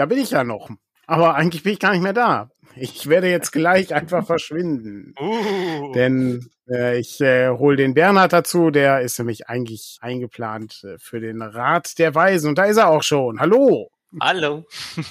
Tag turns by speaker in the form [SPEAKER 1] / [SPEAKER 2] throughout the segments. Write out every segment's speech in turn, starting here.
[SPEAKER 1] da bin ich ja noch. Aber eigentlich bin ich gar nicht mehr da. Ich werde jetzt gleich einfach verschwinden. Uh. Denn äh, ich äh, hole den Bernhard dazu, der ist nämlich eigentlich eingeplant äh, für den Rat der Weisen. Und da ist er auch schon. Hallo.
[SPEAKER 2] Hallo.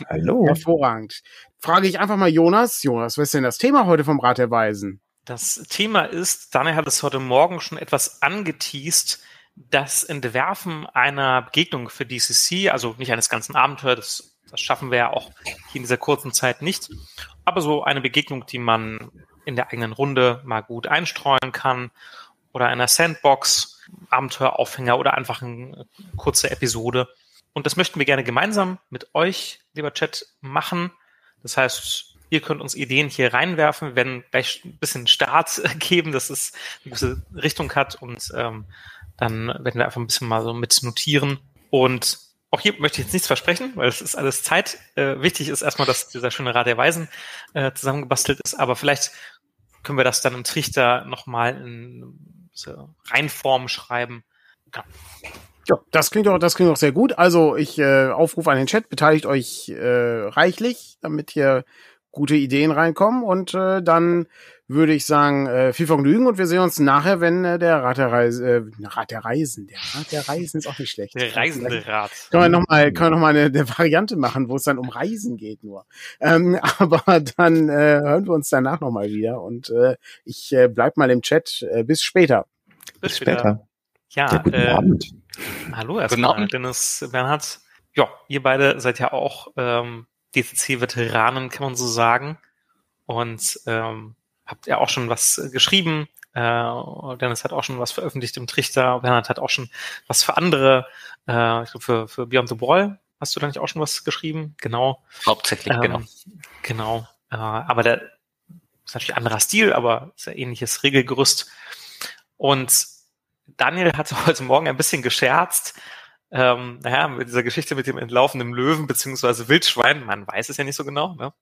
[SPEAKER 1] Hallo. Hervorragend. Frage ich einfach mal Jonas. Jonas, was ist denn das Thema heute vom Rat der Weisen?
[SPEAKER 2] Das Thema ist, Daniel hat es heute Morgen schon etwas angeteased, das Entwerfen einer Begegnung für DCC, also nicht eines ganzen Abenteuers, das, schaffen wir ja auch in dieser kurzen Zeit nicht, aber so eine Begegnung, die man in der eigenen Runde mal gut einstreuen kann oder einer Sandbox, Abenteueraufhänger oder einfach eine kurze Episode. Und das möchten wir gerne gemeinsam mit euch, lieber Chat, machen. Das heißt, ihr könnt uns Ideen hier reinwerfen, wenn gleich ein bisschen Start geben, dass es eine gewisse Richtung hat und ähm, dann werden wir einfach ein bisschen mal so mit notieren. Und auch hier möchte ich jetzt nichts versprechen, weil es ist alles Zeit. Äh, wichtig ist erstmal, dass dieser schöne Rat der Weisen äh, zusammengebastelt ist, aber vielleicht können wir das dann im Trichter nochmal in so Reinform schreiben.
[SPEAKER 1] Ja. ja, das klingt auch, das klingt auch sehr gut. Also ich äh, aufrufe an den Chat, beteiligt euch äh, reichlich, damit hier gute Ideen reinkommen und äh, dann würde ich sagen, äh, viel Vergnügen und wir sehen uns nachher, wenn äh, der Rat der Reise, äh, Rat der Reisen, der Rat der Reisen ist auch nicht schlecht.
[SPEAKER 2] Der reisende Rat.
[SPEAKER 1] Können wir nochmal, können wir noch mal eine, eine Variante machen, wo es dann um Reisen geht nur. Ähm, aber dann äh, hören wir uns danach nochmal wieder und äh, ich äh, bleib mal im Chat. Äh, bis später.
[SPEAKER 2] Bis später. Ja, ja guten äh, Abend. Hallo erstmal, Dennis Bernhard. Ja, ihr beide seid ja auch ähm, DCC-Veteranen, kann man so sagen. Und ähm, habt ihr auch schon was äh, geschrieben. Äh, Dennis hat auch schon was veröffentlicht im Trichter. Bernhard hat auch schon was für andere, äh, ich glaube für, für Beyond the Wall. Hast du da nicht auch schon was geschrieben? Genau.
[SPEAKER 3] Hauptsächlich, ähm, genau.
[SPEAKER 2] Genau. Äh, aber der ist natürlich anderer Stil, aber ist ja ähnliches Regelgerüst. Und Daniel hat heute Morgen ein bisschen gescherzt. Ähm, naja, mit dieser Geschichte mit dem entlaufenden Löwen beziehungsweise Wildschwein, man weiß es ja nicht so genau, ne?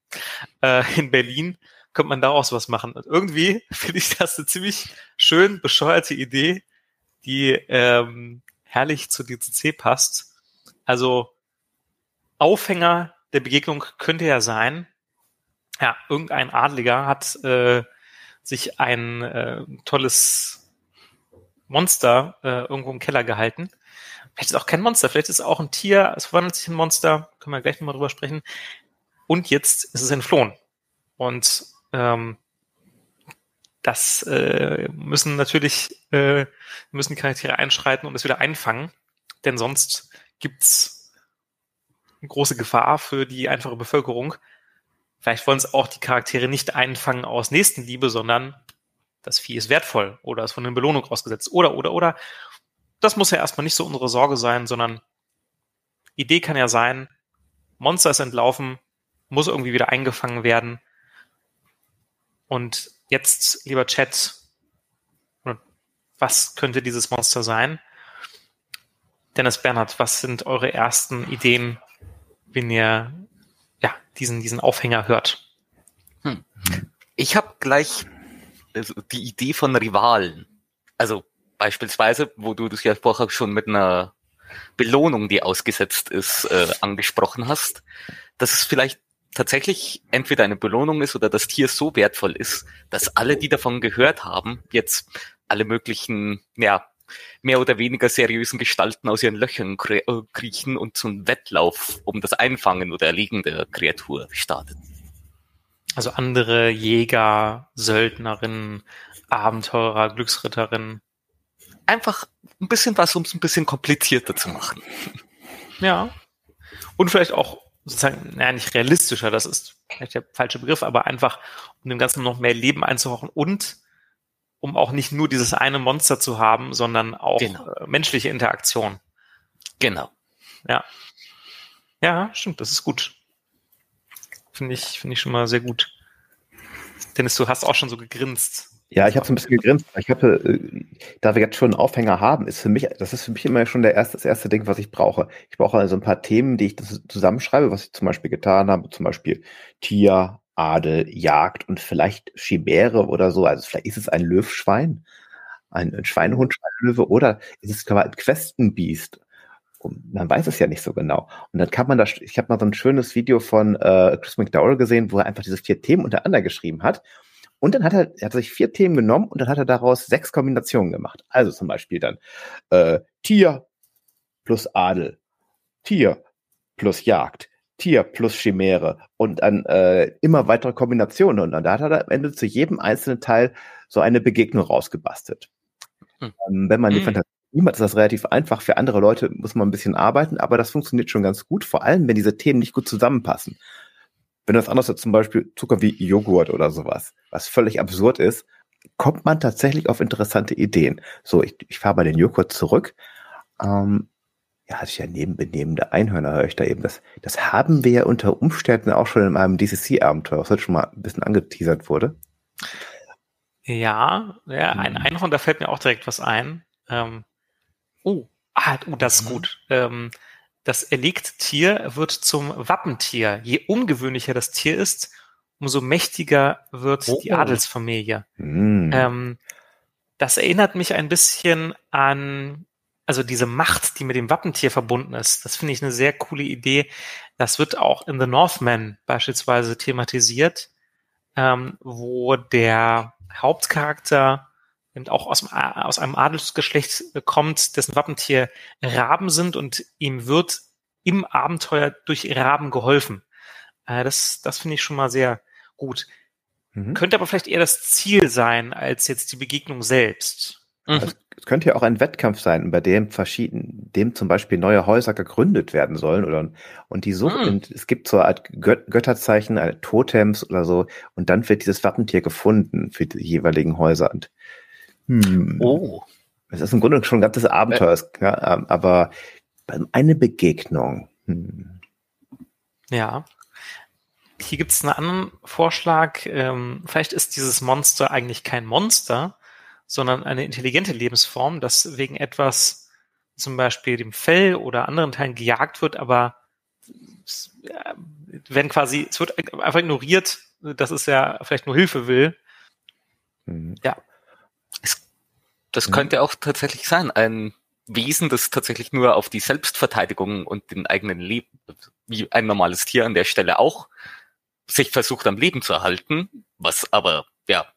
[SPEAKER 2] äh, in Berlin könnte man daraus was machen. Und irgendwie finde ich das eine ziemlich schön bescheuerte Idee, die ähm, herrlich zu DCC passt. Also Aufhänger der Begegnung könnte ja sein, ja, irgendein Adliger hat äh, sich ein äh, tolles Monster äh, irgendwo im Keller gehalten. Vielleicht ist es auch kein Monster, vielleicht ist es auch ein Tier, es verwandelt sich in ein Monster, können wir gleich nochmal drüber sprechen. Und jetzt ist es entflohen. Und ähm, das äh, müssen natürlich äh, müssen die Charaktere einschreiten und es wieder einfangen, denn sonst gibt's große Gefahr für die einfache Bevölkerung. Vielleicht wollen es auch die Charaktere nicht einfangen aus Nächstenliebe, sondern das Vieh ist wertvoll oder ist von einer Belohnung ausgesetzt oder oder oder. Das muss ja erstmal nicht so unsere Sorge sein, sondern Idee kann ja sein, Monster ist entlaufen, muss irgendwie wieder eingefangen werden und jetzt, lieber Chat, was könnte dieses Monster sein? Dennis Bernhard, was sind eure ersten Ideen, wenn ihr ja, diesen, diesen Aufhänger hört?
[SPEAKER 3] Hm. Ich habe gleich also die Idee von Rivalen. Also beispielsweise, wo du das ja vorher schon mit einer Belohnung, die ausgesetzt ist, äh, angesprochen hast, dass es vielleicht tatsächlich entweder eine Belohnung ist oder das Tier so wertvoll ist, dass alle, die davon gehört haben, jetzt alle möglichen, ja, mehr oder weniger seriösen Gestalten aus ihren Löchern äh, kriechen und zum Wettlauf um das Einfangen oder Erliegen der Kreatur starten.
[SPEAKER 2] Also andere Jäger, Söldnerinnen, Abenteurer, Glücksritterinnen.
[SPEAKER 3] Einfach ein bisschen was, um es ein bisschen komplizierter zu machen.
[SPEAKER 2] Ja. Und vielleicht auch sozusagen, naja, nicht realistischer, das ist vielleicht der falsche Begriff, aber einfach, um dem Ganzen noch mehr Leben einzuhauchen und um auch nicht nur dieses eine Monster zu haben, sondern auch genau. äh, menschliche Interaktion.
[SPEAKER 3] Genau.
[SPEAKER 2] Ja. Ja, stimmt, das ist gut. Finde ich, finde ich schon mal sehr gut. Dennis, du hast auch schon so gegrinst.
[SPEAKER 4] Ja, ich habe so ein bisschen gegrinst. Ich habe, äh, da wir jetzt schon einen Aufhänger haben, ist für mich, das ist für mich immer schon der erste, das erste Ding, was ich brauche. Ich brauche also ein paar Themen, die ich zusammenschreibe, was ich zum Beispiel getan habe, zum Beispiel Tier, Adel, Jagd und vielleicht Chimäre oder so. Also vielleicht ist es ein Löwschwein, ein, ein Schweinehund, Schweinelöwe oder ist es ein Questenbiest man weiß es ja nicht so genau. Und dann kann man das, ich habe mal so ein schönes Video von äh, Chris McDowell gesehen, wo er einfach diese vier Themen untereinander geschrieben hat. Und dann hat er, er hat sich vier Themen genommen und dann hat er daraus sechs Kombinationen gemacht. Also zum Beispiel dann äh, Tier plus Adel, Tier plus Jagd, Tier plus Chimäre und dann äh, immer weitere Kombinationen. Und dann da hat er am Ende zu jedem einzelnen Teil so eine Begegnung rausgebastelt. Hm. Ähm, wenn man die hm. Fantasie hat, ist das relativ einfach. Für andere Leute muss man ein bisschen arbeiten, aber das funktioniert schon ganz gut, vor allem wenn diese Themen nicht gut zusammenpassen. Wenn das anders ist, zum Beispiel Zucker wie Joghurt oder sowas, was völlig absurd ist, kommt man tatsächlich auf interessante Ideen. So, ich, ich fahre mal den Joghurt zurück. Ähm, ja, hatte ich ja nebenbenehmende Einhörner, höre ich da eben. Das, das haben wir ja unter Umständen auch schon in meinem DCC-Abenteuer, was heute schon mal ein bisschen angeteasert wurde.
[SPEAKER 2] Ja, ja, ein hm. Einhorn, da fällt mir auch direkt was ein. Ähm, oh, ah, oh, das ist mhm. gut. Ähm, das erlegte Tier wird zum Wappentier. Je ungewöhnlicher das Tier ist, umso mächtiger wird oh. die Adelsfamilie. Mm. Ähm, das erinnert mich ein bisschen an, also diese Macht, die mit dem Wappentier verbunden ist. Das finde ich eine sehr coole Idee. Das wird auch in The Northman beispielsweise thematisiert, ähm, wo der Hauptcharakter eben auch aus, aus einem Adelsgeschlecht kommt, dessen Wappentier Raben sind und ihm wird im Abenteuer durch Raben geholfen. Äh, das das finde ich schon mal sehr gut. Mhm. Könnte aber vielleicht eher das Ziel sein, als jetzt die Begegnung selbst.
[SPEAKER 4] Mhm. Es könnte ja auch ein Wettkampf sein, bei dem verschieden, dem zum Beispiel neue Häuser gegründet werden sollen oder und die Sucht, mhm. es gibt so eine Art Gött Götterzeichen, eine Totems oder so, und dann wird dieses Wappentier gefunden für die jeweiligen Häuser. Und hm. Oh. Es ist im Grunde schon ein ganzes Abenteuer, äh. ja, ähm, aber eine Begegnung. Hm.
[SPEAKER 2] Ja. Hier gibt es einen anderen Vorschlag. Ähm, vielleicht ist dieses Monster eigentlich kein Monster, sondern eine intelligente Lebensform, das wegen etwas, zum Beispiel dem Fell oder anderen Teilen gejagt wird, aber wenn quasi, es wird einfach ignoriert, dass es ja vielleicht nur Hilfe will.
[SPEAKER 3] Mhm. Ja, das mhm. könnte auch tatsächlich sein, ein Wesen, das tatsächlich nur auf die Selbstverteidigung und den eigenen Leben, wie ein normales Tier an der Stelle auch, sich versucht am Leben zu erhalten, was aber, ja,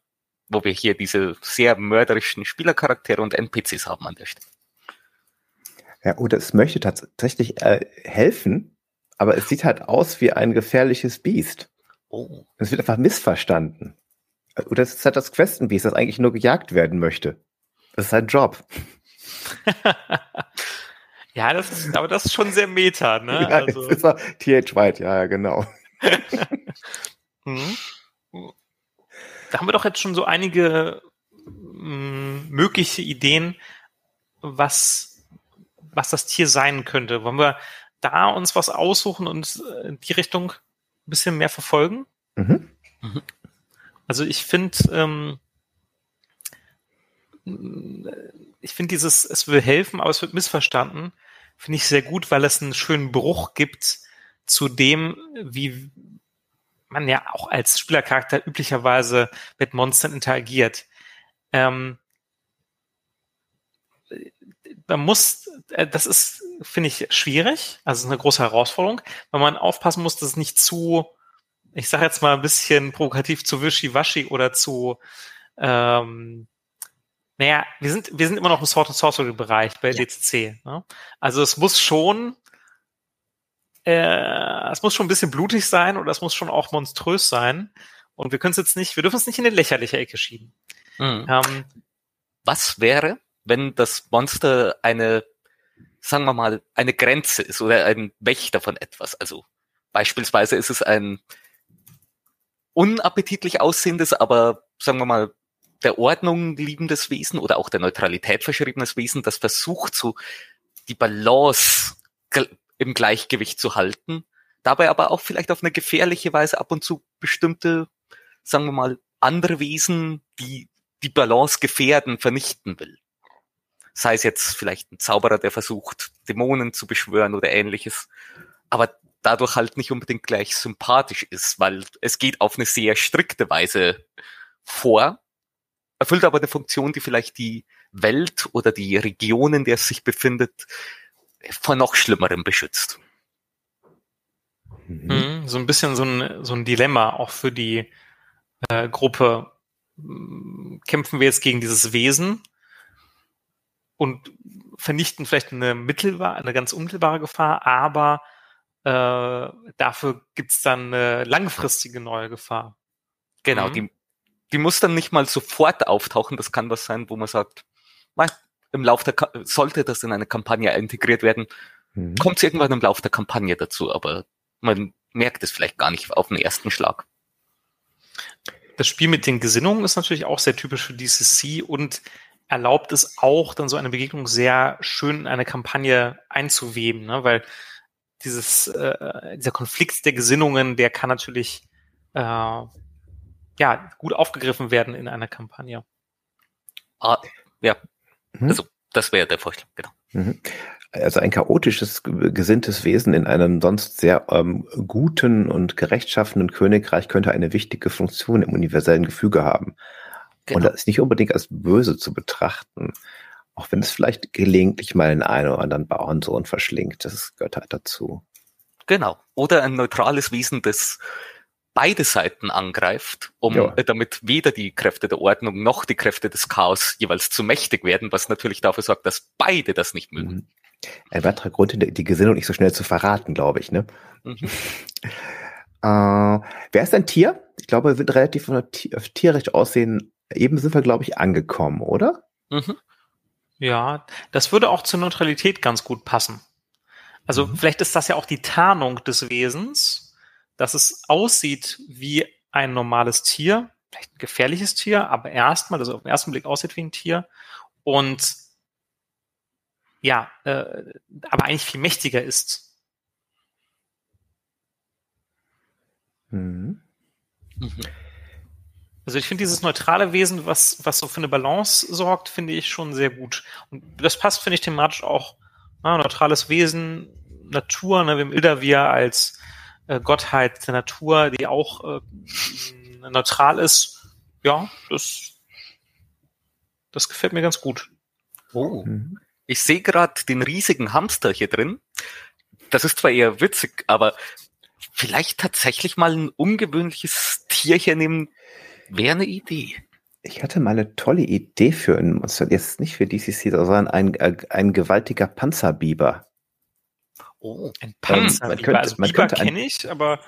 [SPEAKER 3] wo wir hier diese sehr mörderischen Spielercharaktere und NPCs haben an der Stelle.
[SPEAKER 4] Ja, oder es möchte tatsächlich äh, helfen, aber es sieht halt aus wie ein gefährliches Biest. Oh. Es wird einfach missverstanden. Oder es ist halt das Questenbiest, das eigentlich nur gejagt werden möchte. Das ist sein Job.
[SPEAKER 2] ja, das ist, aber das ist schon sehr meta, ne?
[SPEAKER 4] Ja, also. ist TH White, ja, ja, genau.
[SPEAKER 2] mhm. Da haben wir doch jetzt schon so einige mh, mm, mögliche Ideen, was, was das Tier sein könnte. Wollen wir da uns was aussuchen und in die Richtung ein bisschen mehr verfolgen? Mhm. mhm. Also ich finde, ähm, ich finde dieses, es will helfen, aber es wird missverstanden, finde ich sehr gut, weil es einen schönen Bruch gibt zu dem, wie man ja auch als Spielercharakter üblicherweise mit Monstern interagiert. Ähm, man muss, äh, das ist, finde ich, schwierig, also eine große Herausforderung, weil man aufpassen muss, dass es nicht zu, ich sage jetzt mal ein bisschen provokativ zu wischiwaschi oder zu ähm, naja, wir sind, wir sind immer noch im Sword and Sorcery Bereich bei ja. DCC. Ne? Also es muss schon, äh, es muss schon ein bisschen blutig sein oder es muss schon auch monströs sein. Und wir können es jetzt nicht, wir dürfen es nicht in eine lächerliche Ecke schieben.
[SPEAKER 3] Mhm. Ähm, Was wäre, wenn das Monster eine, sagen wir mal, eine Grenze ist oder ein Wächter von etwas? Also beispielsweise ist es ein unappetitlich aussehendes, aber sagen wir mal der Ordnung liebendes Wesen oder auch der Neutralität verschriebenes Wesen, das versucht, so die Balance im Gleichgewicht zu halten, dabei aber auch vielleicht auf eine gefährliche Weise ab und zu bestimmte, sagen wir mal, andere Wesen, die die Balance gefährden, vernichten will. Sei es jetzt vielleicht ein Zauberer, der versucht, Dämonen zu beschwören oder ähnliches, aber dadurch halt nicht unbedingt gleich sympathisch ist, weil es geht auf eine sehr strikte Weise vor erfüllt aber eine Funktion, die vielleicht die Welt oder die Region, in der es sich befindet, vor noch Schlimmerem beschützt.
[SPEAKER 2] Mhm. Mhm, so ein bisschen so ein, so ein Dilemma auch für die äh, Gruppe. Kämpfen wir jetzt gegen dieses Wesen und vernichten vielleicht eine mittelbare, eine ganz unmittelbare Gefahr, aber äh, dafür gibt's dann eine langfristige neue Gefahr.
[SPEAKER 3] Genau, mhm. die, die muss dann nicht mal sofort auftauchen. Das kann was sein, wo man sagt, im Lauf der Ka sollte das in eine Kampagne integriert werden, mhm. kommt es irgendwann im Lauf der Kampagne dazu, aber man merkt es vielleicht gar nicht auf den ersten Schlag.
[SPEAKER 2] Das Spiel mit den Gesinnungen ist natürlich auch sehr typisch für DCC und erlaubt es auch, dann so eine Begegnung sehr schön in eine Kampagne einzuweben, ne? weil dieses, äh, dieser Konflikt der Gesinnungen, der kann natürlich äh, ja gut aufgegriffen werden in einer Kampagne.
[SPEAKER 3] Ah, ja, mhm. also das wäre der Vorschlag, genau.
[SPEAKER 4] Mhm. Also ein chaotisches, gesinntes Wesen in einem sonst sehr ähm, guten und gerechtschaffenen Königreich könnte eine wichtige Funktion im universellen Gefüge haben. Genau. Und das ist nicht unbedingt als böse zu betrachten. Auch wenn es vielleicht gelegentlich mal den einen oder anderen Bauernsohn verschlingt. Das gehört halt dazu.
[SPEAKER 3] Genau. Oder ein neutrales Wesen, das beide Seiten angreift, um ja. Äh, damit weder die Kräfte der Ordnung noch die Kräfte des Chaos jeweils zu mächtig werden, was natürlich dafür sorgt, dass beide das nicht mögen. Mhm.
[SPEAKER 4] Ein weiterer Grund, die Gesinnung nicht so schnell zu verraten, glaube ich. Ne? Mhm. äh, wer ist ein Tier? Ich glaube, wir sind relativ auf Tierrecht aussehen. Eben sind wir, glaube ich, angekommen, oder? Mhm.
[SPEAKER 2] Ja, das würde auch zur Neutralität ganz gut passen. Also mhm. vielleicht ist das ja auch die Tarnung des Wesens, dass es aussieht wie ein normales Tier, vielleicht ein gefährliches Tier, aber erstmal, also auf den ersten Blick aussieht wie ein Tier und ja, äh, aber eigentlich viel mächtiger ist. Mhm. Mhm. Also ich finde dieses neutrale Wesen, was, was so für eine Balance sorgt, finde ich schon sehr gut. Und das passt, finde ich, thematisch auch. Na, neutrales Wesen, Natur, ne, wir haben Ildavier als äh, Gottheit der Natur, die auch äh, neutral ist. Ja, das, das gefällt mir ganz gut.
[SPEAKER 3] Oh. Mhm. Ich sehe gerade den riesigen Hamster hier drin. Das ist zwar eher witzig, aber vielleicht tatsächlich mal ein ungewöhnliches Tier hier nehmen, wäre eine Idee.
[SPEAKER 4] Ich hatte mal eine tolle Idee für ein Monster, jetzt nicht für DCC, sondern ein, ein, ein gewaltiger Panzerbiber.
[SPEAKER 2] Oh, ein Panzerbiber. Ähm, könnte, also Biber kenne ich, aber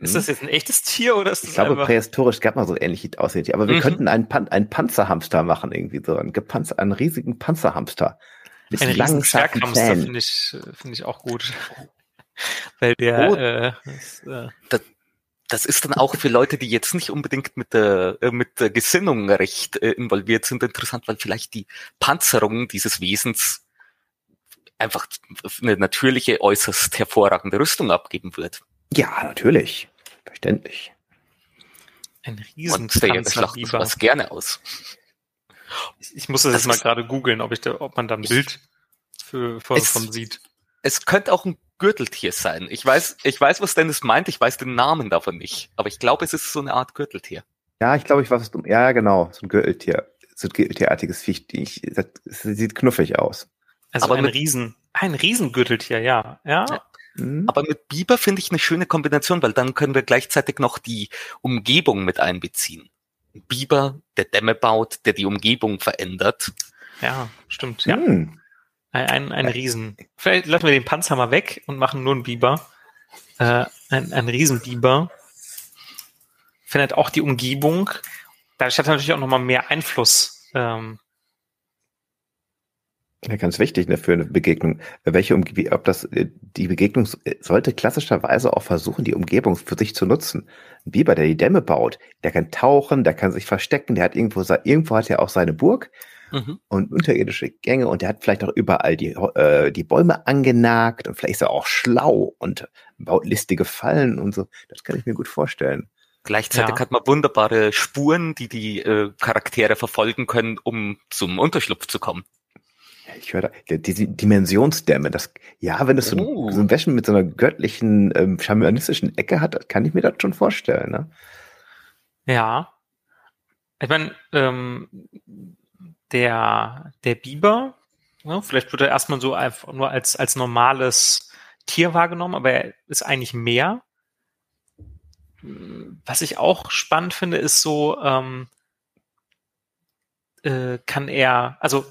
[SPEAKER 2] ist das hm? jetzt ein echtes Tier oder ist das
[SPEAKER 4] Ich glaube, einfach... prähistorisch gab man so ähnliche Aussehen. Aber wir mhm. könnten einen, Pan einen Panzerhamster machen, irgendwie so. Einen, Gepanzer einen riesigen Panzerhamster.
[SPEAKER 2] Mit einen langen Zwerghamster finde ich, finde ich auch gut. Weil der, oh, äh,
[SPEAKER 3] ist, äh, das, das ist dann auch für Leute, die jetzt nicht unbedingt mit der, äh, mit der Gesinnung recht äh, involviert sind, interessant, weil vielleicht die Panzerung dieses Wesens einfach eine natürliche, äußerst hervorragende Rüstung abgeben wird.
[SPEAKER 4] Ja, natürlich. Verständlich.
[SPEAKER 2] Ein Riesenpanzer.
[SPEAKER 3] Und was gerne aus.
[SPEAKER 2] Ich, muss das, das jetzt mal gerade googeln, ob ich da, ob man da ein Bild für, von, es, von sieht.
[SPEAKER 3] Es könnte auch ein Gürteltier sein. Ich weiß, ich weiß, was Dennis meint, ich weiß den Namen davon nicht. Aber ich glaube, es ist so eine Art Gürteltier.
[SPEAKER 4] Ja, ich glaube, ich weiß, was du, ja, genau, so ein Gürteltier. So ein Gürteltierartiges Viech. Ich, es sieht knuffig aus.
[SPEAKER 2] Also aber ein mit, Riesen, ein Riesengürteltier, ja. ja. ja.
[SPEAKER 3] Mhm. Aber mit Biber finde ich eine schöne Kombination, weil dann können wir gleichzeitig noch die Umgebung mit einbeziehen. Biber, der Dämme baut, der die Umgebung verändert.
[SPEAKER 2] Ja, stimmt, ja. Mhm. Ein, ein, ein Riesen. Vielleicht lassen wir den Panzer mal weg und machen nur einen Biber. Äh, ein, ein Riesenbiber. Verändert auch die Umgebung. Dadurch hat er natürlich auch nochmal mehr Einfluss. Ähm,
[SPEAKER 4] ja, ganz wichtig ne, für eine Begegnung. Welche Umgebung, ob das äh, die Begegnung sollte klassischerweise auch versuchen, die Umgebung für sich zu nutzen. Ein Biber, der die Dämme baut, der kann tauchen, der kann sich verstecken, der hat irgendwo, irgendwo hat er auch seine Burg mhm. und unterirdische Gänge und der hat vielleicht auch überall die, äh, die Bäume angenagt und vielleicht ist er auch schlau und baut listige Fallen und so. Das kann ich mir gut vorstellen.
[SPEAKER 3] Gleichzeitig ja. hat man wunderbare Spuren, die die äh, Charaktere verfolgen können, um zum Unterschlupf zu kommen.
[SPEAKER 4] Ich höre da, die, die Dimensionsdämme, das, ja, wenn es so, oh. so ein Wäschen mit so einer göttlichen, ähm, schamanistischen Ecke hat, kann ich mir das schon vorstellen, ne?
[SPEAKER 2] Ja. Ich meine, ähm, der, der Biber Ja, vielleicht wird er erstmal so einfach nur als, als normales Tier wahrgenommen, aber er ist eigentlich mehr. Was ich auch spannend finde, ist so, ähm, äh, kann er, also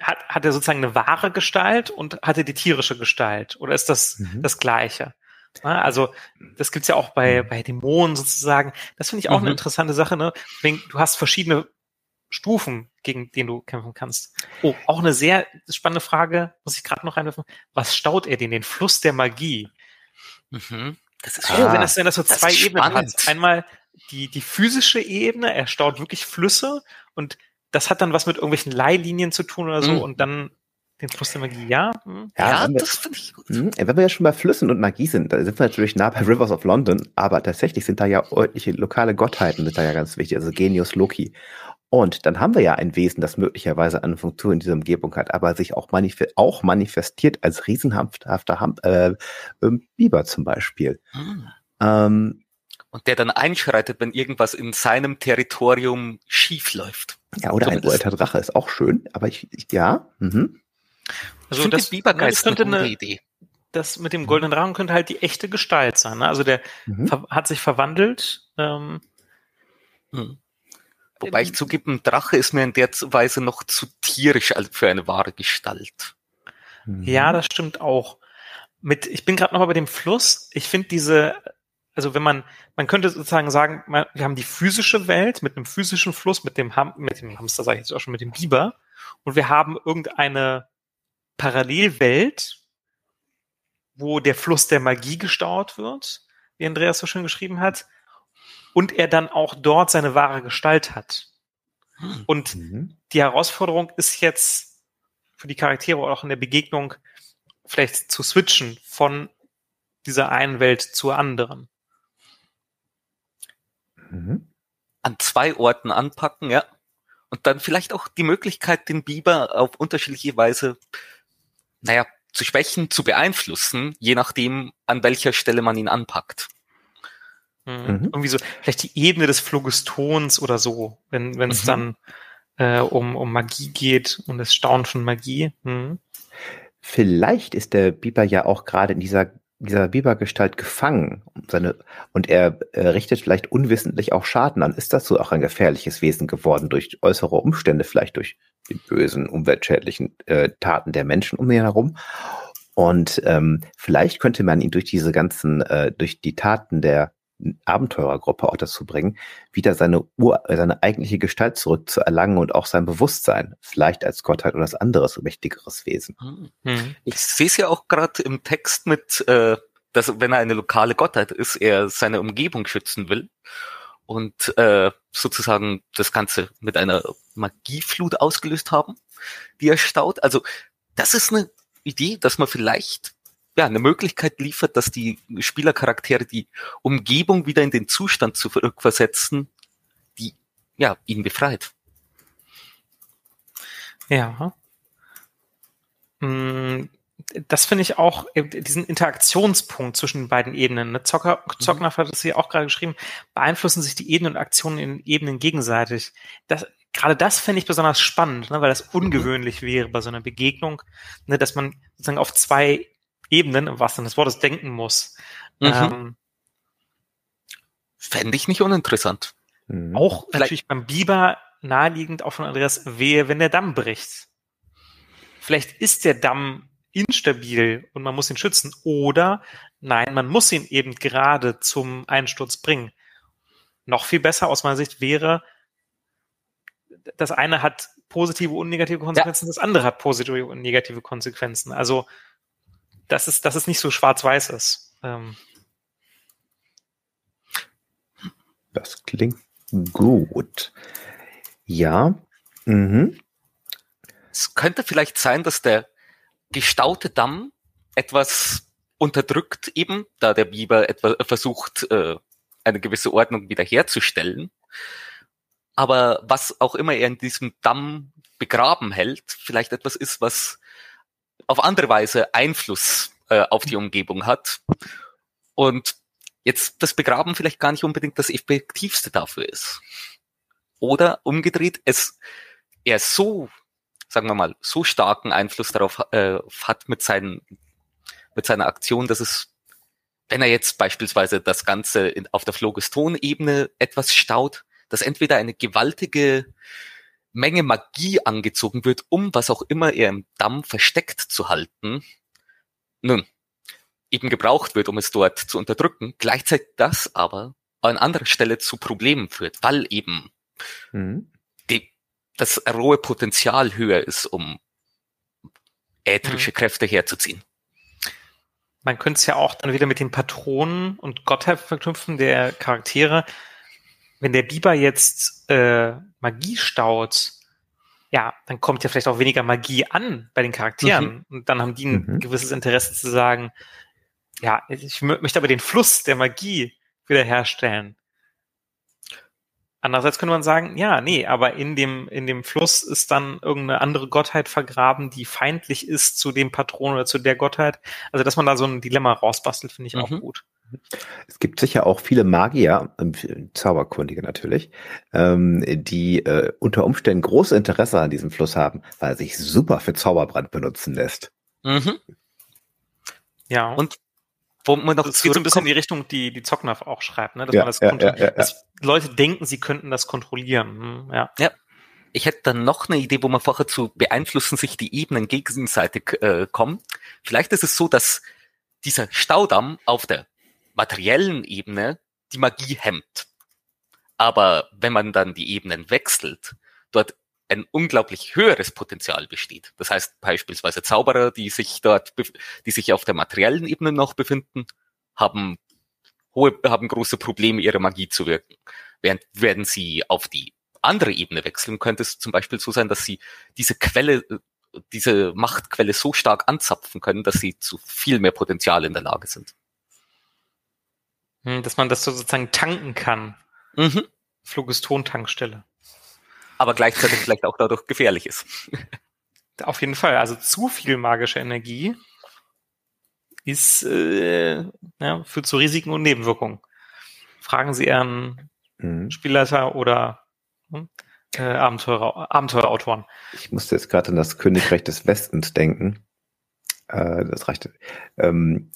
[SPEAKER 2] hat, hat er sozusagen eine wahre Gestalt und hat er die tierische Gestalt? Oder ist das mhm. das Gleiche? Ja, also das gibt's ja auch bei, mhm. bei Dämonen sozusagen. Das finde ich auch mhm. eine interessante Sache. Ne? Du hast verschiedene Stufen, gegen den du kämpfen kannst. Oh, auch eine sehr spannende Frage, muss ich gerade noch reinwerfen. Was staut er denn? Den Fluss der Magie.
[SPEAKER 3] Mhm.
[SPEAKER 2] Das ist oh, wenn das, wenn das so das zwei Ebenen hat. Einmal die, die physische Ebene, er staut wirklich Flüsse und das hat dann was mit irgendwelchen Leihlinien zu tun oder so mhm. und dann den Fluss der Magie, ja?
[SPEAKER 4] Hm. Ja, ja das finde ich gut. Mh, wenn wir ja schon bei Flüssen und Magie sind, da sind wir natürlich nah bei Rivers of London, aber tatsächlich sind da ja ordentliche lokale Gottheiten, sind da ja ganz wichtig, also Genius Loki. Und dann haben wir ja ein Wesen, das möglicherweise eine Funktion in dieser Umgebung hat, aber sich auch, manif auch manifestiert als riesenhafter Ham äh, äh, Biber zum Beispiel. Hm.
[SPEAKER 3] Ähm, und der dann einschreitet, wenn irgendwas in seinem Territorium schief läuft.
[SPEAKER 4] Ja, oder ein uralter Drache ist auch schön, aber ich, ich ja. Mhm.
[SPEAKER 2] Also ich das, Bibergeist das könnte eine, Idee. Das mit dem goldenen Drachen könnte halt die echte Gestalt sein. Ne? Also der mhm. hat sich verwandelt. Ähm,
[SPEAKER 3] hm. Wobei ich zugebe, ein Drache ist mir in der Weise noch zu tierisch als für eine wahre Gestalt.
[SPEAKER 2] Mhm. Ja, das stimmt auch. Mit, ich bin gerade noch mal bei dem Fluss. Ich finde diese, also wenn man, man könnte sozusagen sagen, wir haben die physische Welt mit einem physischen Fluss, mit dem, Ham, mit dem Hamster, sage ich jetzt auch schon, mit dem Biber, und wir haben irgendeine Parallelwelt, wo der Fluss der Magie gestaut wird, wie Andreas so schön geschrieben hat, und er dann auch dort seine wahre Gestalt hat. Hm. Und mhm. die Herausforderung ist jetzt für die Charaktere auch in der Begegnung vielleicht zu switchen von dieser einen Welt zur anderen.
[SPEAKER 3] Mhm. An zwei Orten anpacken, ja. Und dann vielleicht auch die Möglichkeit, den Biber auf unterschiedliche Weise, naja, zu schwächen, zu beeinflussen, je nachdem, an welcher Stelle man ihn anpackt.
[SPEAKER 2] Mhm. mhm. Irgendwie so, vielleicht die Ebene des Phlogistons oder so, wenn wenn es mhm. dann äh, um, um Magie geht und das Staunen von Magie. Mhm.
[SPEAKER 4] Vielleicht ist der Biber ja auch gerade in dieser dieser Bibergestalt gefangen seine, und er, er richtet vielleicht unwissentlich auch Schaden an. Ist das so auch ein gefährliches Wesen geworden durch äußere Umstände, vielleicht durch die bösen, umweltschädlichen äh, Taten der Menschen um ihn herum? Und ähm, vielleicht könnte man ihn durch diese ganzen, äh, durch die Taten der Abenteurergruppe auch dazu bringen, wieder seine Ur, seine eigentliche Gestalt zurückzuerlangen und auch sein Bewusstsein, vielleicht als Gottheit oder als anderes mächtigeres Wesen.
[SPEAKER 3] Hm. Ich sehe es ja auch gerade im Text mit, äh, dass wenn er eine lokale Gottheit ist, er seine Umgebung schützen will und äh, sozusagen das Ganze mit einer Magieflut ausgelöst haben, die er staut. Also das ist eine Idee, dass man vielleicht ja, eine Möglichkeit liefert, dass die Spielercharaktere die Umgebung wieder in den Zustand zurückversetzen, die ja ihn befreit.
[SPEAKER 2] Ja. Hm, das finde ich auch, diesen Interaktionspunkt zwischen den beiden Ebenen. Ne? Zocker, mhm. Zockner hat das hier auch gerade geschrieben, beeinflussen sich die Ebenen und Aktionen in Ebenen gegenseitig. Das, gerade das finde ich besonders spannend, ne? weil das ungewöhnlich wäre bei so einer Begegnung, ne? dass man sozusagen auf zwei Ebenen, im wahrsten Sinne des Wortes, denken muss. Mhm. Ähm,
[SPEAKER 3] Fände ich nicht uninteressant.
[SPEAKER 2] Mhm. Auch Vielleicht. natürlich beim Biber naheliegend, auch von Andreas, wehe, wenn der Damm bricht. Vielleicht ist der Damm instabil und man muss ihn schützen. Oder nein, man muss ihn eben gerade zum Einsturz bringen. Noch viel besser aus meiner Sicht wäre, das eine hat positive und negative Konsequenzen, ja. das andere hat positive und negative Konsequenzen. Also dass es, dass es nicht so schwarz-weiß ist. Ähm.
[SPEAKER 4] Das klingt gut. Ja. Mhm.
[SPEAKER 3] Es könnte vielleicht sein, dass der gestaute Damm etwas unterdrückt, eben, da der Biber etwa versucht, äh, eine gewisse Ordnung wiederherzustellen. Aber was auch immer er in diesem Damm begraben hält, vielleicht etwas ist, was auf andere Weise Einfluss äh, auf die Umgebung hat. Und jetzt das Begraben vielleicht gar nicht unbedingt das effektivste dafür ist. Oder umgedreht, es er so sagen wir mal, so starken Einfluss darauf äh, hat mit seinen, mit seiner Aktion, dass es, wenn er jetzt beispielsweise das Ganze in, auf der Phlogiston-Ebene etwas staut, dass entweder eine gewaltige Menge Magie angezogen wird, um was auch immer er im Damm versteckt zu halten, nun, eben gebraucht wird, um es dort zu unterdrücken, gleichzeitig das aber an anderer Stelle zu Problemen führt, weil eben mhm. die, das rohe Potenzial höher ist, um ätherische mhm. Kräfte herzuziehen.
[SPEAKER 2] Man könnte es ja auch dann wieder mit den Patronen und Gottheit verknüpfen der Charaktere. Wenn der Biber jetzt äh, Magie staut, ja, dann kommt ja vielleicht auch weniger Magie an bei den Charakteren. Mhm. Und dann haben die ein mhm. gewisses Interesse zu sagen, ja, ich möchte aber den Fluss der Magie wiederherstellen. Andererseits könnte man sagen, ja, nee, aber in dem, in dem Fluss ist dann irgendeine andere Gottheit vergraben, die feindlich ist zu dem Patron oder zu der Gottheit. Also, dass man da so ein Dilemma rausbastelt, finde ich mhm. auch gut.
[SPEAKER 4] Es gibt sicher auch viele Magier, ähm, Zauberkundige natürlich, ähm, die äh, unter Umständen großes Interesse an diesem Fluss haben, weil er sich super für Zauberbrand benutzen lässt. Mhm.
[SPEAKER 2] Ja. Und wo man noch das geht so ein bisschen in die Richtung, die die Zocknaf auch schreibt, ne? dass ja, man das, ja, ja, ja, dass Leute denken, sie könnten das kontrollieren. Hm, ja.
[SPEAKER 3] ja. Ich hätte dann noch eine Idee, wo man vorher zu beeinflussen sich die Ebenen gegenseitig äh, kommen. Vielleicht ist es so, dass dieser Staudamm auf der materiellen Ebene die Magie hemmt. Aber wenn man dann die Ebenen wechselt, dort ein unglaublich höheres Potenzial besteht. Das heißt beispielsweise Zauberer, die sich dort, die sich auf der materiellen Ebene noch befinden, haben hohe, haben große Probleme, ihre Magie zu wirken. Während werden sie auf die andere Ebene wechseln, könnte es zum Beispiel so sein, dass sie diese Quelle, diese Machtquelle so stark anzapfen können, dass sie zu viel mehr Potenzial in der Lage sind.
[SPEAKER 2] Hm, dass man das sozusagen tanken kann. Mhm. Phlogiston-Tankstelle
[SPEAKER 3] aber gleichzeitig vielleicht auch dadurch gefährlich ist.
[SPEAKER 2] Auf jeden Fall. Also zu viel magische Energie ist äh, ja, führt zu Risiken und Nebenwirkungen. Fragen Sie Ihren mhm. Spielleiter oder hm, äh, Abenteurer, Abenteuerautoren.
[SPEAKER 4] Ich musste jetzt gerade an das Königreich des Westens denken. Äh, das reicht. Ähm,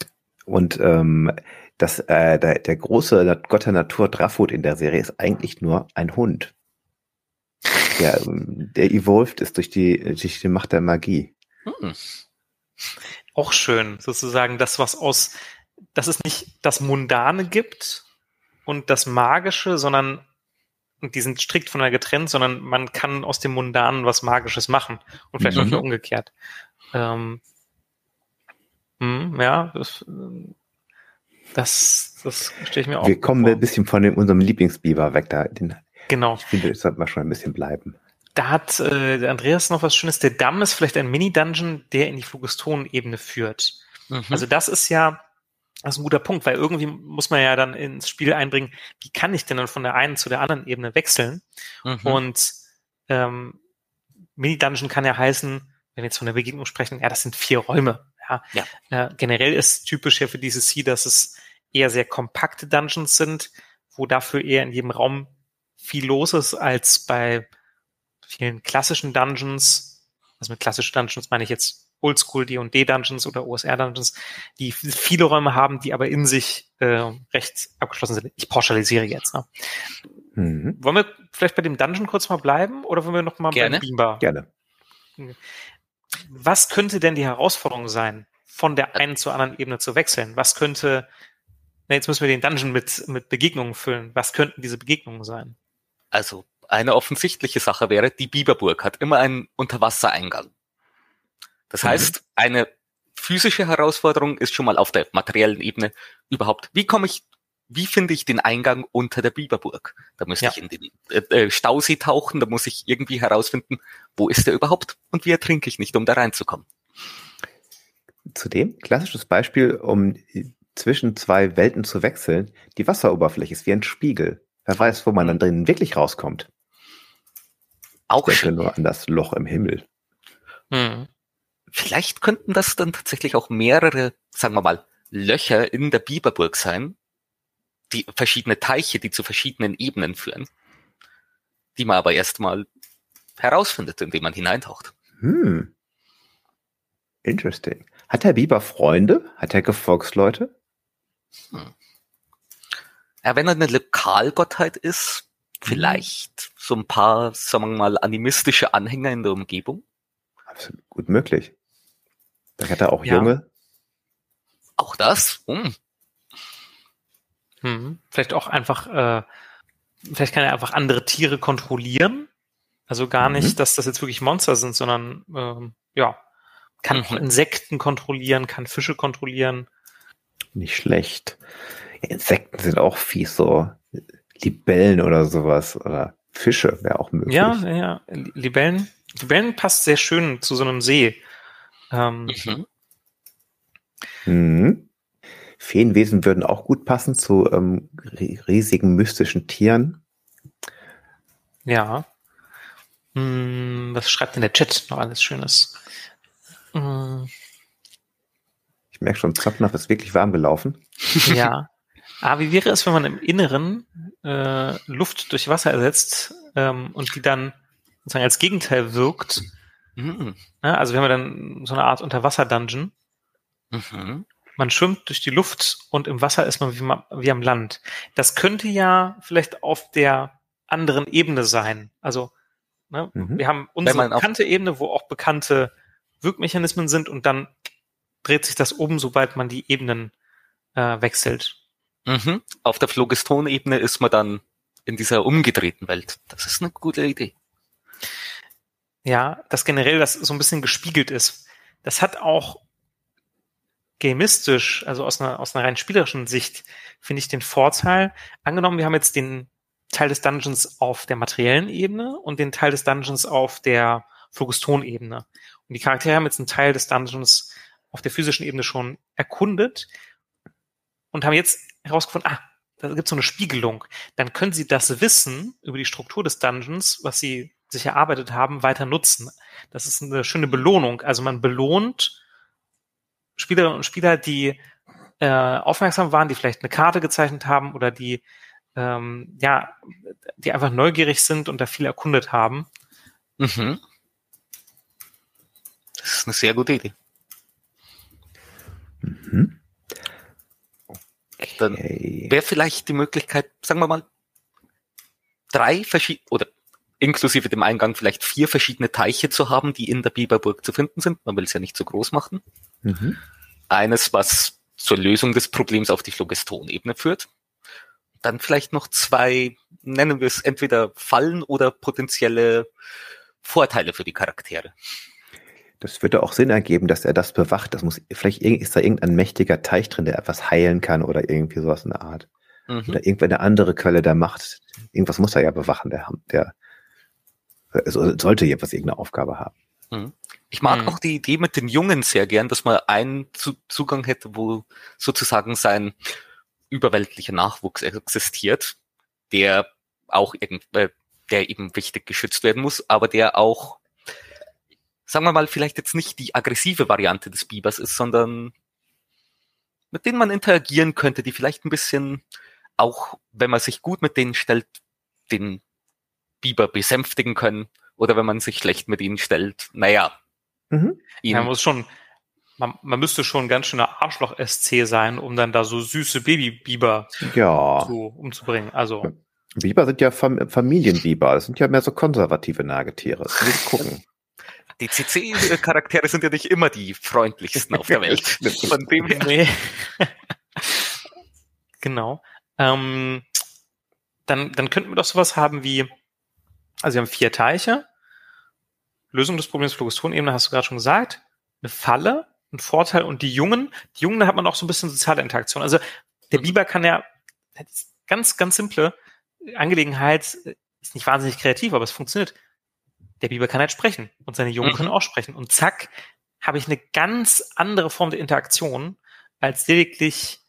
[SPEAKER 4] und ähm, das, äh, der, der große Gott der Natur Drafut in der Serie ist eigentlich nur ein Hund der, der evolved ist durch die, durch die Macht der Magie. Hm.
[SPEAKER 2] Auch schön, sozusagen das, was aus, dass es nicht das Mundane gibt und das Magische, sondern und die sind strikt voneinander getrennt, sondern man kann aus dem Mundanen was Magisches machen und vielleicht mhm. auch umgekehrt. Ähm, mh, hm, ja, das, das, das stelle ich mir auch.
[SPEAKER 4] Wir kommen vor. ein bisschen von dem, unserem Lieblingsbiber weg, da den
[SPEAKER 2] Genau.
[SPEAKER 4] Ich finde, es sollte mal schon ein bisschen bleiben.
[SPEAKER 2] Da hat äh, Andreas noch was Schönes. Der Damm ist vielleicht ein Mini-Dungeon, der in die Phlogiston-Ebene führt. Mhm. Also das ist ja das ist ein guter Punkt, weil irgendwie muss man ja dann ins Spiel einbringen, wie kann ich denn dann von der einen zu der anderen Ebene wechseln? Mhm. Und ähm, Mini-Dungeon kann ja heißen, wenn wir jetzt von der Begegnung sprechen, ja, das sind vier Räume. Ja. ja. Äh, generell ist typisch ja für dieses C, dass es eher sehr kompakte Dungeons sind, wo dafür eher in jedem Raum viel los ist als bei vielen klassischen Dungeons. Also mit klassischen Dungeons meine ich jetzt Oldschool D&D Dungeons oder OSR Dungeons, die viele Räume haben, die aber in sich äh, recht abgeschlossen sind. Ich pauschalisiere jetzt. Ne? Mhm. Wollen wir vielleicht bei dem Dungeon kurz mal bleiben oder wollen wir noch mal
[SPEAKER 3] Gerne.
[SPEAKER 2] bei Beambar?
[SPEAKER 4] Gerne.
[SPEAKER 2] Was könnte denn die Herausforderung sein, von der einen zur anderen Ebene zu wechseln? Was könnte, na, jetzt müssen wir den Dungeon mit, mit Begegnungen füllen. Was könnten diese Begegnungen sein?
[SPEAKER 3] Also eine offensichtliche Sache wäre, die Biberburg hat immer einen Unterwassereingang. Das mhm. heißt, eine physische Herausforderung ist schon mal auf der materiellen Ebene überhaupt, wie komme ich, wie finde ich den Eingang unter der Biberburg? Da müsste ja. ich in den äh, äh, Stausee tauchen, da muss ich irgendwie herausfinden, wo ist der überhaupt und wie ertrinke ich nicht, um da reinzukommen.
[SPEAKER 4] Zudem, klassisches Beispiel, um zwischen zwei Welten zu wechseln, die Wasseroberfläche ist wie ein Spiegel. Wer weiß, wo man dann drinnen wirklich rauskommt. Auch ich denke nur an das Loch im Himmel.
[SPEAKER 3] Hm. Vielleicht könnten das dann tatsächlich auch mehrere, sagen wir mal, Löcher in der Biberburg sein, die verschiedene Teiche, die zu verschiedenen Ebenen führen, die man aber erstmal herausfindet, indem man hineintaucht.
[SPEAKER 4] Hm. Interesting. Hat der Biber Freunde? Hat er Gefolgsleute?
[SPEAKER 3] Ja, wenn er eine Lokalgottheit ist, vielleicht so ein paar, sagen wir mal, animistische Anhänger in der Umgebung.
[SPEAKER 4] Absolut gut möglich. Da hat er auch
[SPEAKER 2] Ja.
[SPEAKER 4] Junge.
[SPEAKER 3] Auch das. Hm.
[SPEAKER 2] Hm. Vielleicht auch einfach, äh, vielleicht kann er einfach andere Tiere kontrollieren. Also gar
[SPEAKER 4] Mhm.
[SPEAKER 2] nicht, dass das jetzt wirklich Monster sind, sondern ähm, ja, kann
[SPEAKER 3] Mhm.
[SPEAKER 2] Insekten kontrollieren, kann Fische kontrollieren.
[SPEAKER 4] Nicht schlecht. Insekten sind auch fies, so Libellen oder sowas. Oder Fische wäre auch möglich.
[SPEAKER 2] Ja, ja, ja. Libellen. Libellen passt sehr schön zu so einem See. Ähm,
[SPEAKER 3] Mhm.
[SPEAKER 4] Mhm. Feenwesen würden auch gut passen zu ähm, ri- riesigen mystischen Tieren.
[SPEAKER 2] Ja. Hm, was schreibt denn der Chat noch alles Schönes? Hm,
[SPEAKER 4] merke schon, Zapnaf ist wirklich warm gelaufen.
[SPEAKER 2] ja. Aber wie wäre es, wenn man im Inneren äh, Luft durch Wasser ersetzt ähm, und die dann sozusagen als Gegenteil wirkt?
[SPEAKER 3] Mhm.
[SPEAKER 2] Ne? Also wir haben dann so eine Art Unterwasser-Dungeon.
[SPEAKER 3] Mhm.
[SPEAKER 2] Man schwimmt durch die Luft und im Wasser ist man wie, wie am Land. Das könnte ja vielleicht auf der anderen Ebene sein. Also ne,
[SPEAKER 4] Mhm.
[SPEAKER 2] wir haben unsere bekannte Ebene, wo auch bekannte Wirkmechanismen sind und dann dreht sich das um, sobald man die Ebenen äh, wechselt.
[SPEAKER 3] Mhm. Auf der Phlogiston-Ebene ist man dann in dieser umgedrehten Welt. Das ist eine gute Idee.
[SPEAKER 2] Ja, dass generell das so ein bisschen gespiegelt ist. Das hat auch gamistisch, also aus einer, aus einer rein spielerischen Sicht, finde ich den Vorteil. Angenommen, wir haben jetzt den Teil des Dungeons auf der materiellen Ebene und den Teil des Dungeons auf der Phlogiston-Ebene. Und die Charaktere haben jetzt einen Teil des Dungeons auf der physischen Ebene schon erkundet und haben jetzt herausgefunden, ah, da gibt es so eine Spiegelung. Dann können sie das Wissen über die Struktur des Dungeons, was sie sich erarbeitet haben, weiter nutzen. Das ist eine schöne Belohnung. Also man belohnt Spielerinnen und Spieler, die äh, aufmerksam waren, die vielleicht eine Karte gezeichnet haben oder die ähm, ja, die einfach neugierig sind und da viel erkundet haben.
[SPEAKER 3] Mhm. Das ist eine sehr gute Idee.
[SPEAKER 4] Mhm.
[SPEAKER 3] Dann
[SPEAKER 4] Okay.
[SPEAKER 3] wäre vielleicht die Möglichkeit, sagen wir mal, drei verschiedene oder inklusive dem Eingang vielleicht vier verschiedene Teiche zu haben, die in der Biberburg zu finden sind. Man will es ja nicht zu groß machen.
[SPEAKER 4] Mhm.
[SPEAKER 3] Eines, was zur Lösung des Problems auf die Phlogiston-Ebene führt. Dann vielleicht noch zwei, nennen wir es entweder Fallen oder potenzielle Vorteile für die Charaktere.
[SPEAKER 4] Das würde auch Sinn ergeben, dass er das bewacht. Das muss, vielleicht ist da irgendein mächtiger Teich drin, der etwas heilen kann oder irgendwie sowas in der Art.
[SPEAKER 3] Mhm.
[SPEAKER 4] Oder irgendeine andere Quelle der Macht. Irgendwas muss er ja bewachen, der, der also sollte jedenfalls irgendeine Aufgabe haben.
[SPEAKER 3] Ich mag
[SPEAKER 2] Mhm.
[SPEAKER 3] auch die Idee mit den Jungen sehr gern, dass man einen Zu Zugang hätte, wo sozusagen sein überweltlicher Nachwuchs existiert, der auch irgend, äh, der eben wichtig geschützt werden muss, aber der auch, sagen wir mal, vielleicht jetzt nicht die aggressive Variante des Bibers ist, sondern mit denen man interagieren könnte, die vielleicht ein bisschen auch, wenn man sich gut mit denen stellt, den Biber besänftigen können. Oder wenn man sich schlecht mit ihnen stellt, naja,
[SPEAKER 4] Mhm.
[SPEAKER 3] ihn,
[SPEAKER 2] Man muss schon, man, man müsste schon ein ganz schöner Arschloch-SC sein, um dann da so süße Baby-Biber
[SPEAKER 4] Ja.
[SPEAKER 2] zu, umzubringen. Also,
[SPEAKER 4] Biber sind ja Fam Familienbiber. Das sind ja mehr so konservative Nagetiere. Das gucken.
[SPEAKER 3] Die CC-Charaktere sind ja nicht immer die freundlichsten auf der Welt. Von dem her.
[SPEAKER 2] nee. genau. Ähm, dann, dann könnten wir doch sowas haben wie, also wir haben vier Teiche. Lösung des Problems Phlogiston-Ebene hast du gerade schon gesagt. Eine Falle, ein Vorteil und die Jungen. Die Jungen, da hat man auch so ein bisschen soziale Interaktion. Also der
[SPEAKER 3] Mhm.
[SPEAKER 2] Biber kann ja, ganz, ganz simple Angelegenheit, ist nicht wahnsinnig kreativ, aber es funktioniert. Der Biber kann halt sprechen und seine Jungen
[SPEAKER 3] Mhm.
[SPEAKER 2] können auch sprechen. Und zack, habe ich eine ganz andere Form der Interaktion als lediglich,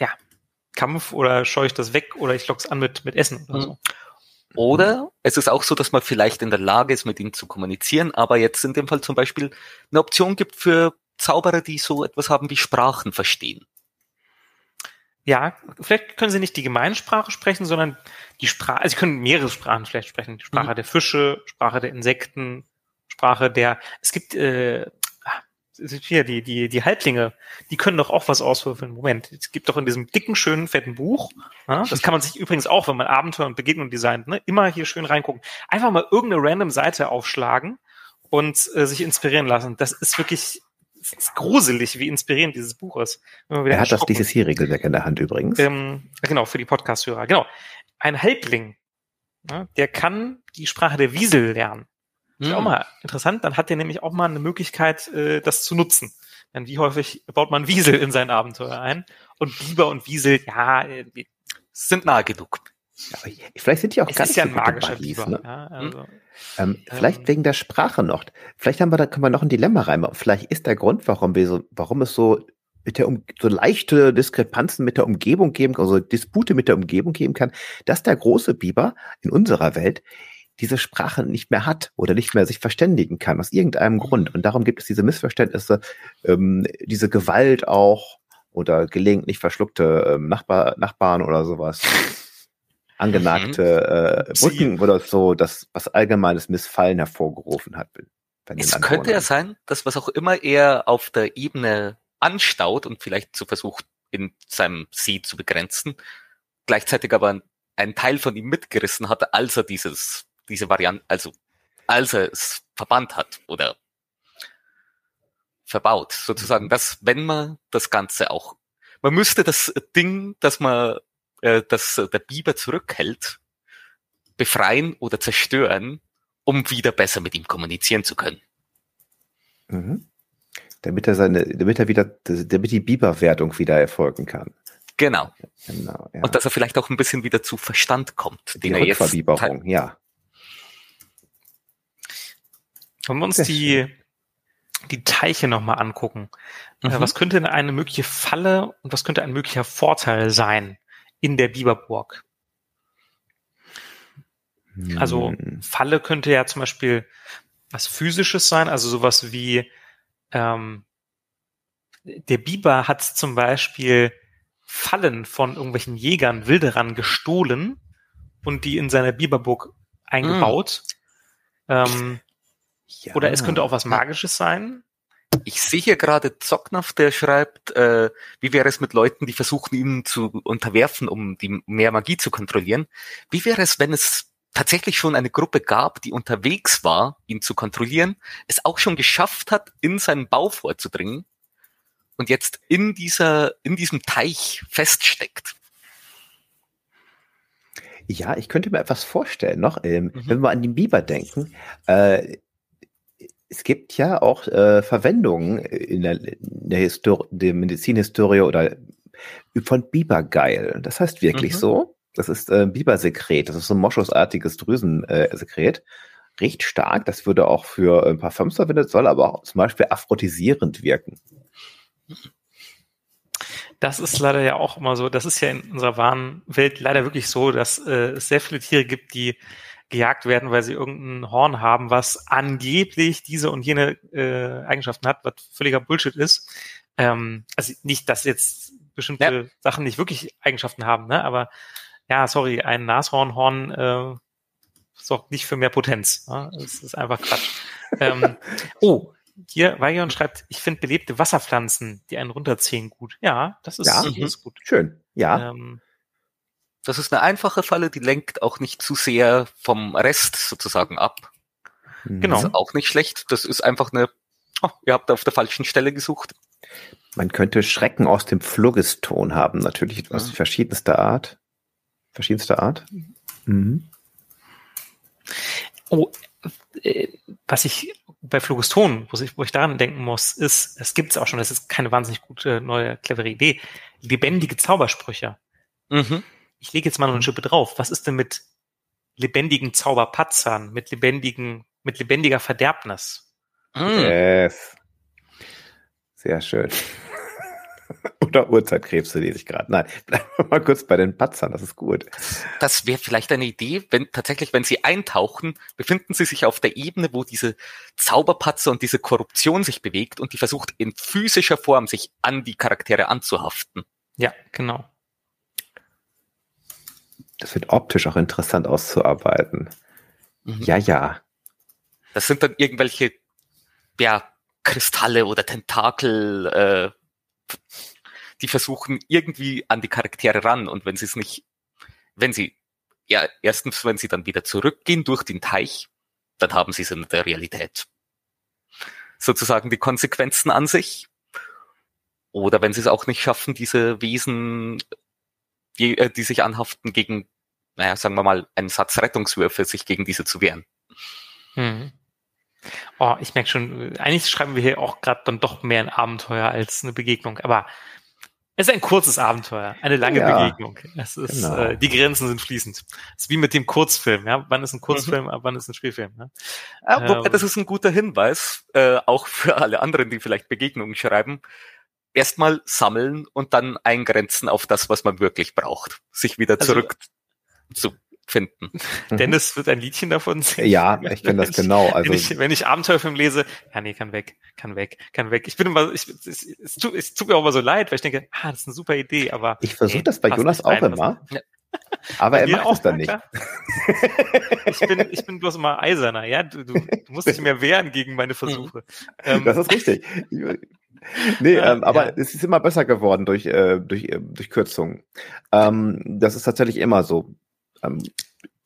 [SPEAKER 2] ja, Kampf oder scheue ich das weg oder ich lock's an mit, mit Essen oder
[SPEAKER 3] Mhm.
[SPEAKER 2] so.
[SPEAKER 3] Oder es ist auch so, dass man vielleicht in der Lage ist, mit ihnen zu kommunizieren, aber jetzt in dem Fall zum Beispiel eine Option gibt für Zauberer, die so etwas haben wie Sprachen verstehen.
[SPEAKER 2] Ja, vielleicht können sie nicht die Gemeinsprache sprechen, sondern die Sprache, also sie können mehrere Sprachen vielleicht sprechen. Die Sprache
[SPEAKER 3] Mhm.
[SPEAKER 2] der Fische, Sprache der Insekten, Sprache der, es gibt, äh, hier, die, die, die Halblinge, die können doch auch was auswürfeln. Moment, es gibt doch in diesem dicken, schönen, fetten Buch, ja, das kann man sich übrigens auch, wenn man Abenteuer und Begegnung designt, ne, immer hier schön reingucken. Einfach mal irgendeine random Seite aufschlagen und äh, sich inspirieren lassen. Das ist wirklich das ist gruselig, wie inspirierend dieses Buch ist.
[SPEAKER 4] Er hat das dieses hier Regelwerk in der Hand übrigens.
[SPEAKER 2] Ähm, genau, für die Podcast-Hörer. Genau. Ein Halbling, ja, der kann die Sprache der Wiesel lernen. Ist ja auch hm. mal interessant, dann hat er nämlich auch mal eine Möglichkeit, äh, das zu nutzen. Denn wie häufig baut man Wiesel in sein Abenteuer ein? Und Biber und Wiesel, ja, äh, sind nahe genug.
[SPEAKER 4] Ja, vielleicht sind die auch
[SPEAKER 2] es
[SPEAKER 4] ganz
[SPEAKER 2] ist ja ein magischer Buddies, Biber. Ne? Ja,
[SPEAKER 4] hm? also, ähm, vielleicht ähm, wegen der Sprache noch. Vielleicht haben wir da können wir noch ein Dilemma reinmachen. Vielleicht ist der Grund, warum wir so, warum es so mit der um, so leichte Diskrepanzen mit der Umgebung geben, also Dispute mit der Umgebung geben kann, dass der große Biber in unserer Welt diese Sprache nicht mehr hat oder nicht mehr sich verständigen kann, aus irgendeinem Grund. Und darum gibt es diese Missverständnisse, ähm, diese Gewalt auch oder gelegentlich verschluckte ähm, Nachbar, Nachbarn oder sowas. Angenagte äh, Brücken oder so, das was allgemeines Missfallen hervorgerufen hat.
[SPEAKER 3] Es könnte ja sein, dass was auch immer er auf der Ebene anstaut und vielleicht so versucht, in seinem See zu begrenzen, gleichzeitig aber einen Teil von ihm mitgerissen hatte, als er dieses diese Variante, also als er es verbannt hat oder verbaut, sozusagen, dass wenn man das Ganze auch, man müsste das Ding, dass man, äh, dass der Biber zurückhält, befreien oder zerstören, um wieder besser mit ihm kommunizieren zu können.
[SPEAKER 4] Mhm. Damit er seine, damit er wieder, damit die Biberwertung wieder erfolgen kann.
[SPEAKER 3] Genau. genau ja. Und dass er vielleicht auch ein bisschen wieder zu Verstand kommt.
[SPEAKER 4] Die den er jetzt, ja.
[SPEAKER 2] Wollen wir uns die, die Teiche nochmal angucken. Äh, mhm. Was könnte eine mögliche Falle und was könnte ein möglicher Vorteil sein in der Biberburg? Also hm. Falle könnte ja zum Beispiel was physisches sein, also sowas wie ähm, der Biber hat zum Beispiel Fallen von irgendwelchen Jägern, Wilderern gestohlen und die in seiner Biberburg eingebaut. Mm. Ähm, ja. Oder es könnte auch was Magisches sein.
[SPEAKER 3] Ich sehe hier gerade Zocknaff, der schreibt, äh, wie wäre es mit Leuten, die versuchen, ihn zu unterwerfen, um die mehr Magie zu kontrollieren? Wie wäre es, wenn es tatsächlich schon eine Gruppe gab, die unterwegs war, ihn zu kontrollieren, es auch schon geschafft hat, in seinen Bau vorzudringen und jetzt in dieser, in diesem Teich feststeckt?
[SPEAKER 4] Ja, ich könnte mir etwas vorstellen noch, ähm, mhm. wenn wir an den Biber denken. Äh, es gibt ja auch äh, Verwendungen in der, in der, Histor der Medizinhistorie oder von Bibergeil. Das heißt wirklich mhm. so. Das ist äh, Bibersekret. Das ist so ein moschusartiges Drüsensekret. Äh, Riecht stark. Das würde auch für ein paar Parfums verwendet, soll aber auch zum Beispiel aphrodisierend wirken.
[SPEAKER 2] Das ist leider ja auch immer so. Das ist ja in unserer wahren Welt leider wirklich so, dass äh, es sehr viele Tiere gibt, die gejagt werden, weil sie irgendein Horn haben, was angeblich diese und jene äh, Eigenschaften hat, was völliger Bullshit ist. Ähm, also nicht, dass jetzt bestimmte ja. Sachen nicht wirklich Eigenschaften haben, ne? aber ja, sorry, ein Nashornhorn äh, sorgt nicht für mehr Potenz. Ne? Das ist einfach Quatsch. ähm, oh, hier, Vajon schreibt, ich finde belebte Wasserpflanzen, die einen runterziehen, gut. Ja, das ist,
[SPEAKER 4] ja, das ist gut. Schön, ja. Ähm,
[SPEAKER 3] das ist eine einfache Falle, die lenkt auch nicht zu sehr vom Rest sozusagen ab. Genau. Das ist auch nicht schlecht. Das ist einfach eine, oh, ihr habt auf der falschen Stelle gesucht.
[SPEAKER 4] Man könnte Schrecken aus dem Phlogiston haben, natürlich aus ja. verschiedenster Art. Verschiedenster Art. Mhm.
[SPEAKER 2] Oh, äh, was ich bei Phlogiston, wo ich, wo ich daran denken muss, ist, es gibt es auch schon, das ist keine wahnsinnig gute, neue, clevere Idee, lebendige Zaubersprüche. Mhm ich lege jetzt mal noch eine Schippe drauf. Was ist denn mit lebendigen Zauberpatzern, mit lebendigen, mit lebendiger Verderbnis?
[SPEAKER 4] Mm. Yes. Sehr schön. Oder Uhrzeitkrebse lese ich gerade. Nein, bleiben wir mal kurz bei den Patzern, das ist gut.
[SPEAKER 3] Das wäre vielleicht eine Idee, wenn tatsächlich, wenn sie eintauchen, befinden sie sich auf der Ebene, wo diese Zauberpatzer und diese Korruption sich bewegt und die versucht in physischer Form sich an die Charaktere anzuhaften.
[SPEAKER 2] Ja, genau.
[SPEAKER 4] Das wird optisch auch interessant auszuarbeiten. Mhm. Ja, ja.
[SPEAKER 3] Das sind dann irgendwelche, ja, Kristalle oder Tentakel, äh, die versuchen irgendwie an die Charaktere ran und wenn sie es nicht, wenn sie, ja, erstens, wenn sie dann wieder zurückgehen durch den Teich, dann haben sie es in der Realität. Sozusagen die Konsequenzen an sich. Oder wenn sie es auch nicht schaffen, diese Wesen, die, äh, die sich anhaften, gegen, naja, sagen wir mal, einen Satz Rettungswürfe, sich gegen diese zu wehren.
[SPEAKER 2] Hm. Oh, ich merke schon, eigentlich schreiben wir hier auch gerade dann doch mehr ein Abenteuer als eine Begegnung. Aber es ist ein kurzes Abenteuer, eine lange ja, Begegnung. Es ist, genau. äh, die Grenzen sind fließend. Es ist wie mit dem Kurzfilm, ja. Wann ist ein Kurzfilm, mhm. wann ist ein Spielfilm? Ja?
[SPEAKER 3] Ja, wobei, ähm, das ist ein guter Hinweis, äh, auch für alle anderen, die vielleicht Begegnungen schreiben. Erstmal sammeln und dann eingrenzen auf das, was man wirklich braucht. Sich wieder also zurück zu finden.
[SPEAKER 2] Mhm. Dennis wird ein Liedchen davon
[SPEAKER 4] singen. Ja, ich kenne das genau.
[SPEAKER 2] Also wenn ich, wenn ich Abenteuerfilm lese, ja nee, kann weg, kann weg, kann weg. Ich bin immer, ich, es, es, tut, es tut mir auch immer so leid, weil ich denke, ah, das ist eine super Idee, aber.
[SPEAKER 4] Ich versuche das bei Jonas auch rein, immer. Ja. Aber er macht es dann nicht.
[SPEAKER 2] Ich bin, ich bin bloß immer eiserner, ja. Du, du, du musst dich mehr wehren gegen meine Versuche.
[SPEAKER 4] Ähm, das ist richtig. Nee, ähm, aber ja. es ist immer besser geworden durch, äh, durch, äh, durch Kürzungen. Ähm, das ist tatsächlich immer so.
[SPEAKER 2] Ähm,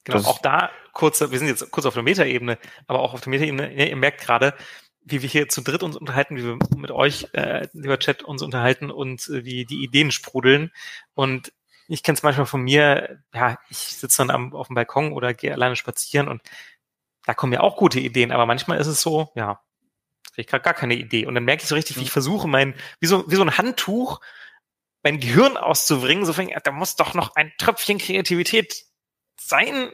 [SPEAKER 2] genau, auch da kurz, wir sind jetzt kurz auf der Metaebene, aber auch auf der Metaebene, ihr merkt gerade, wie wir hier zu dritt uns unterhalten, wie wir mit euch, äh, lieber Chat, uns unterhalten und äh, wie die Ideen sprudeln. Und ich kenne es manchmal von mir, ja, ich sitze dann am, auf dem Balkon oder gehe alleine spazieren und da kommen ja auch gute Ideen, aber manchmal ist es so, ja, ich gerade gar keine Idee. Und dann merke ich so richtig, wie ich mhm. versuche, mein, wie so, wie so ein Handtuch, mein Gehirn auszubringen, so fängt, da muss doch noch ein Tröpfchen Kreativität sein.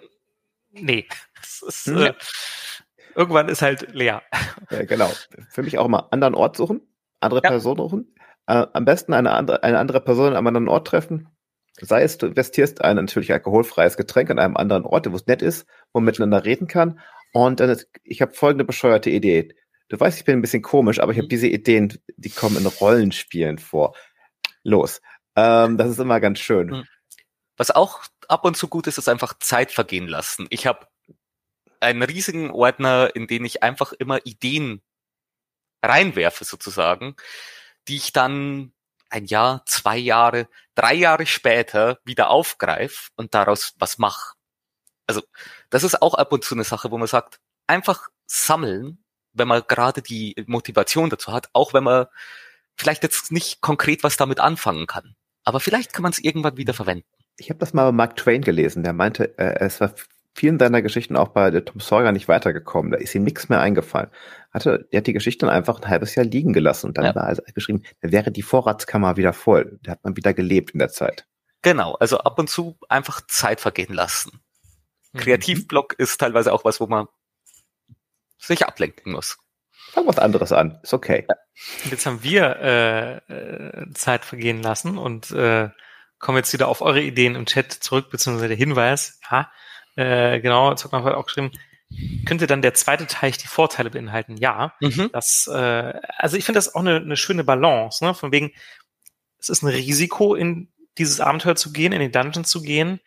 [SPEAKER 2] Nee. Ist, hm. äh, irgendwann ist halt leer.
[SPEAKER 4] Ja, genau. Für mich auch immer anderen Ort suchen, andere ja. Person suchen. Äh, am besten eine andere, eine andere Person am anderen Ort treffen. Sei es, du investierst ein natürlich alkoholfreies Getränk an einem anderen Ort, wo es nett ist, wo man miteinander reden kann. Und dann ist, ich habe folgende bescheuerte Idee. Du weißt, ich bin ein bisschen komisch, aber ich habe mhm. diese Ideen, die kommen in Rollenspielen vor. Los. Ähm, das ist immer ganz schön. Mhm.
[SPEAKER 3] Was auch ab und zu gut ist, ist einfach Zeit vergehen lassen. Ich habe einen riesigen Ordner, in den ich einfach immer Ideen reinwerfe sozusagen, die ich dann ein Jahr, zwei Jahre, drei Jahre später wieder aufgreife und daraus was mache. Also das ist auch ab und zu eine Sache, wo man sagt, einfach sammeln, wenn man gerade die Motivation dazu hat, auch wenn man vielleicht jetzt nicht konkret was damit anfangen kann. Aber vielleicht kann man es irgendwann wieder verwenden
[SPEAKER 4] ich habe das mal bei Mark Twain gelesen, der meinte, äh, es war vielen seiner Geschichten auch bei der Tom Sawyer nicht weitergekommen. Da ist ihm nichts mehr eingefallen. Hatte, er hat die Geschichte dann einfach ein halbes Jahr liegen gelassen und dann ja. war er geschrieben, da wäre die Vorratskammer wieder voll. Da hat man wieder gelebt in der Zeit.
[SPEAKER 3] Genau, also ab und zu einfach Zeit vergehen lassen. Mhm. Kreativblock ist teilweise auch was, wo man sich ablenken muss.
[SPEAKER 4] Fang was anderes an, ist okay. Ja.
[SPEAKER 2] Jetzt haben wir äh, äh, Zeit vergehen lassen und äh, kommen jetzt wieder auf eure Ideen im Chat zurück, beziehungsweise der Hinweis, ja, äh, genau, Zockmann hat auch geschrieben, könnte dann der zweite Teich die Vorteile beinhalten? Ja, mhm. das, äh, also ich finde das auch eine, eine schöne Balance, ne? von wegen, es ist ein Risiko, in dieses Abenteuer zu gehen, in den Dungeon zu gehen,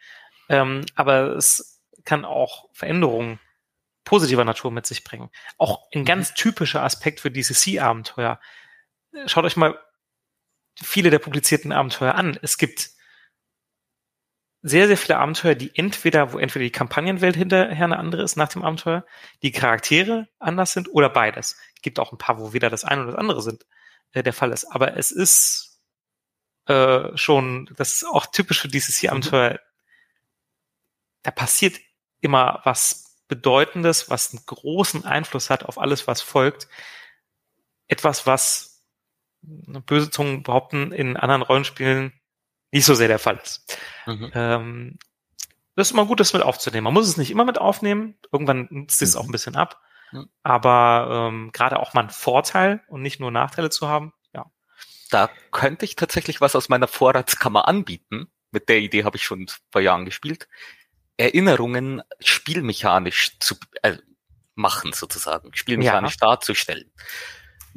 [SPEAKER 2] ähm, aber es kann auch Veränderungen positiver Natur mit sich bringen. Auch ein mhm. ganz typischer Aspekt für DCC-Abenteuer. Schaut euch mal viele der publizierten Abenteuer an. Es gibt sehr, sehr viele Abenteuer, die entweder, wo entweder die Kampagnenwelt hinterher eine andere ist nach dem Abenteuer, die Charaktere anders sind oder beides. Es gibt auch ein paar, wo weder das eine oder das andere sind, äh, der Fall ist. Aber es ist äh, schon, das ist auch typisch für dieses hier Abenteuer. Mhm. Da passiert immer was Bedeutendes, was einen großen Einfluss hat auf alles, was folgt. Etwas, was böse Zungen behaupten, in anderen Rollenspielen nicht so sehr der Fall ist. Mhm. Ähm, das ist immer gut, das mit aufzunehmen. Man muss es nicht immer mit aufnehmen. Irgendwann nutzt es mhm. auch ein bisschen ab. Mhm. Aber ähm, gerade auch mal einen Vorteil und nicht nur Nachteile zu haben, ja.
[SPEAKER 3] Da könnte ich tatsächlich was aus meiner Vorratskammer anbieten. Mit der Idee habe ich schon vor Jahren gespielt. Erinnerungen spielmechanisch zu äh, machen, sozusagen, spielmechanisch ja. darzustellen.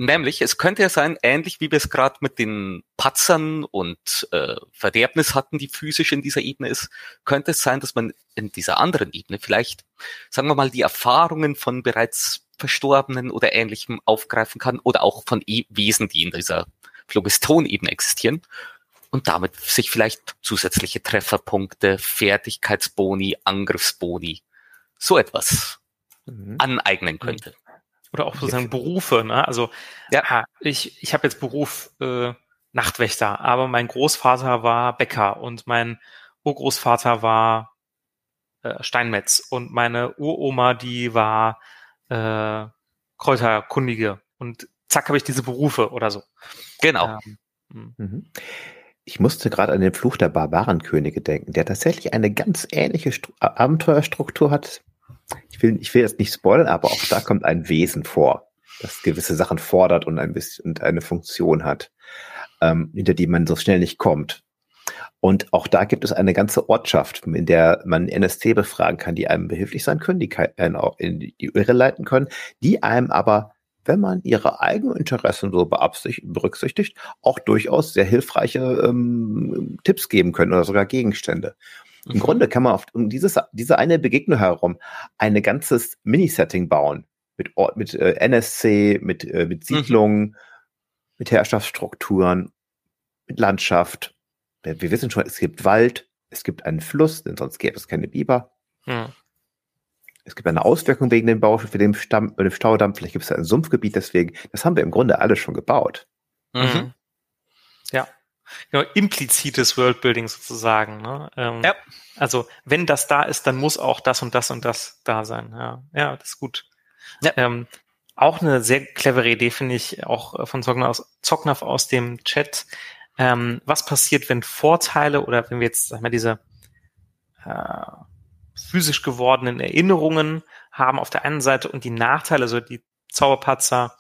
[SPEAKER 3] Nämlich, es könnte ja sein, ähnlich wie wir es gerade mit den Patzern und äh, Verderbnis hatten, die physisch in dieser Ebene ist, könnte es sein, dass man in dieser anderen Ebene vielleicht, sagen wir mal, die Erfahrungen von bereits Verstorbenen oder Ähnlichem aufgreifen kann oder auch von e Wesen, die in dieser Phlogiston-Ebene existieren und damit sich vielleicht zusätzliche Trefferpunkte, Fertigkeitsboni, Angriffsboni, so etwas mhm. aneignen könnte.
[SPEAKER 2] Oder auch sozusagen Berufe, ne? Also ja. ich, ich habe jetzt Beruf äh, Nachtwächter, aber mein Großvater war Bäcker und mein Urgroßvater war äh, Steinmetz und meine Uroma, die war äh, Kräuterkundige und zack habe ich diese Berufe oder so.
[SPEAKER 3] Genau. Ähm,
[SPEAKER 4] hm. mhm. Ich musste gerade an den Fluch der Barbarenkönige denken, der tatsächlich eine ganz ähnliche Stru Abenteuerstruktur hat. Ich will, ich will jetzt nicht spoilern, aber auch da kommt ein Wesen vor, das gewisse Sachen fordert und ein bisschen und eine Funktion hat, ähm, hinter die man so schnell nicht kommt. Und auch da gibt es eine ganze Ortschaft, in der man NSC befragen kann, die einem behilflich sein können, die einen auch in die Irre leiten können, die einem aber, wenn man ihre eigenen Interessen so berücksichtigt, auch durchaus sehr hilfreiche ähm, Tipps geben können oder sogar Gegenstände. Im mhm. Grunde kann man auf um dieses, diese eine Begegnung herum ein ganzes Minisetting bauen. Mit, Ort, mit äh, NSC, mit, äh, mit mhm. Siedlungen, mhm. mit Herrschaftsstrukturen, mit Landschaft, wir wissen schon, es gibt Wald, es gibt einen Fluss, denn sonst gäbe es keine Biber. Hm. Es gibt eine Auswirkung wegen dem Bau für den, Stamm, dem Staudamm. Vielleicht gibt es ein Sumpfgebiet deswegen. Das haben wir im Grunde alles schon gebaut.
[SPEAKER 2] Mhm. Genau, implizites Worldbuilding sozusagen. Ne? Ähm, ja. Also wenn das da ist, dann muss auch das und das und das da sein. Ja, ja das ist gut. Ja. Ähm, auch eine sehr clevere Idee finde ich auch von Zockner aus, Zocknaf aus dem Chat ähm, was passiert, wenn Vorteile oder wenn wir jetzt, sag mal, diese äh, physisch gewordenen Erinnerungen haben auf der einen Seite und die Nachteile, also die Zauberpatzer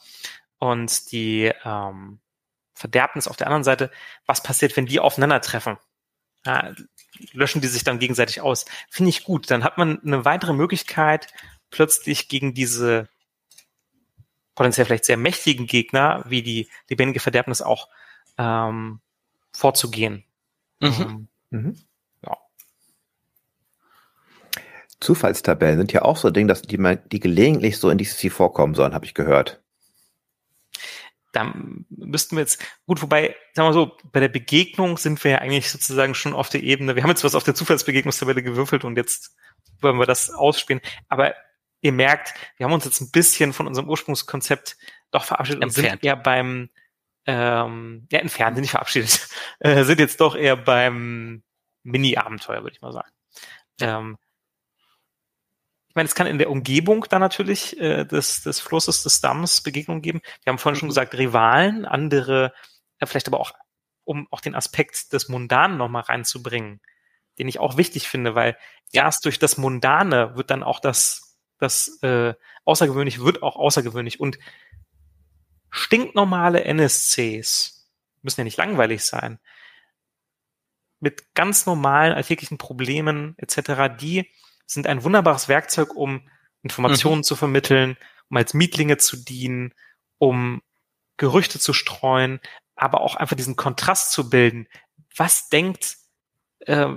[SPEAKER 2] und die ähm, Verderbnis auf der anderen Seite, was passiert, wenn die aufeinandertreffen? Ja, löschen die sich dann gegenseitig aus? Finde ich gut. Dann hat man eine weitere Möglichkeit, plötzlich gegen diese potenziell vielleicht sehr mächtigen Gegner, wie die lebendige Verderbnis auch ähm, vorzugehen. Mhm. Ähm, mhm.
[SPEAKER 4] Ja. Zufallstabellen sind ja auch so Dinge, dass die, die gelegentlich so in DCC vorkommen sollen, habe ich gehört.
[SPEAKER 2] Da müssten wir jetzt, gut, wobei, sagen wir so, bei der Begegnung sind wir ja eigentlich sozusagen schon auf der Ebene, wir haben jetzt was auf der Zufallsbegegnungstabelle gewürfelt und jetzt wollen wir das ausspielen. Aber ihr merkt, wir haben uns jetzt ein bisschen von unserem Ursprungskonzept doch verabschiedet und sind eher beim, ähm, ja, entfernt, sind nicht verabschiedet, äh, sind jetzt doch eher beim Mini-Abenteuer, würde ich mal sagen. Ähm, ich meine, es kann in der Umgebung da natürlich äh, des, des Flusses, des Damms Begegnungen geben. Wir haben vorhin mhm. schon gesagt, Rivalen, andere, äh, vielleicht aber auch, um auch den Aspekt des Mundanen nochmal reinzubringen, den ich auch wichtig finde, weil erst durch das Mundane wird dann auch das, das äh, Außergewöhnlich wird auch außergewöhnlich. Und stinknormale NSCs, müssen ja nicht langweilig sein, mit ganz normalen alltäglichen Problemen etc., die sind ein wunderbares Werkzeug, um Informationen mhm. zu vermitteln, um als Mietlinge zu dienen, um Gerüchte zu streuen, aber auch einfach diesen Kontrast zu bilden. Was denkt äh,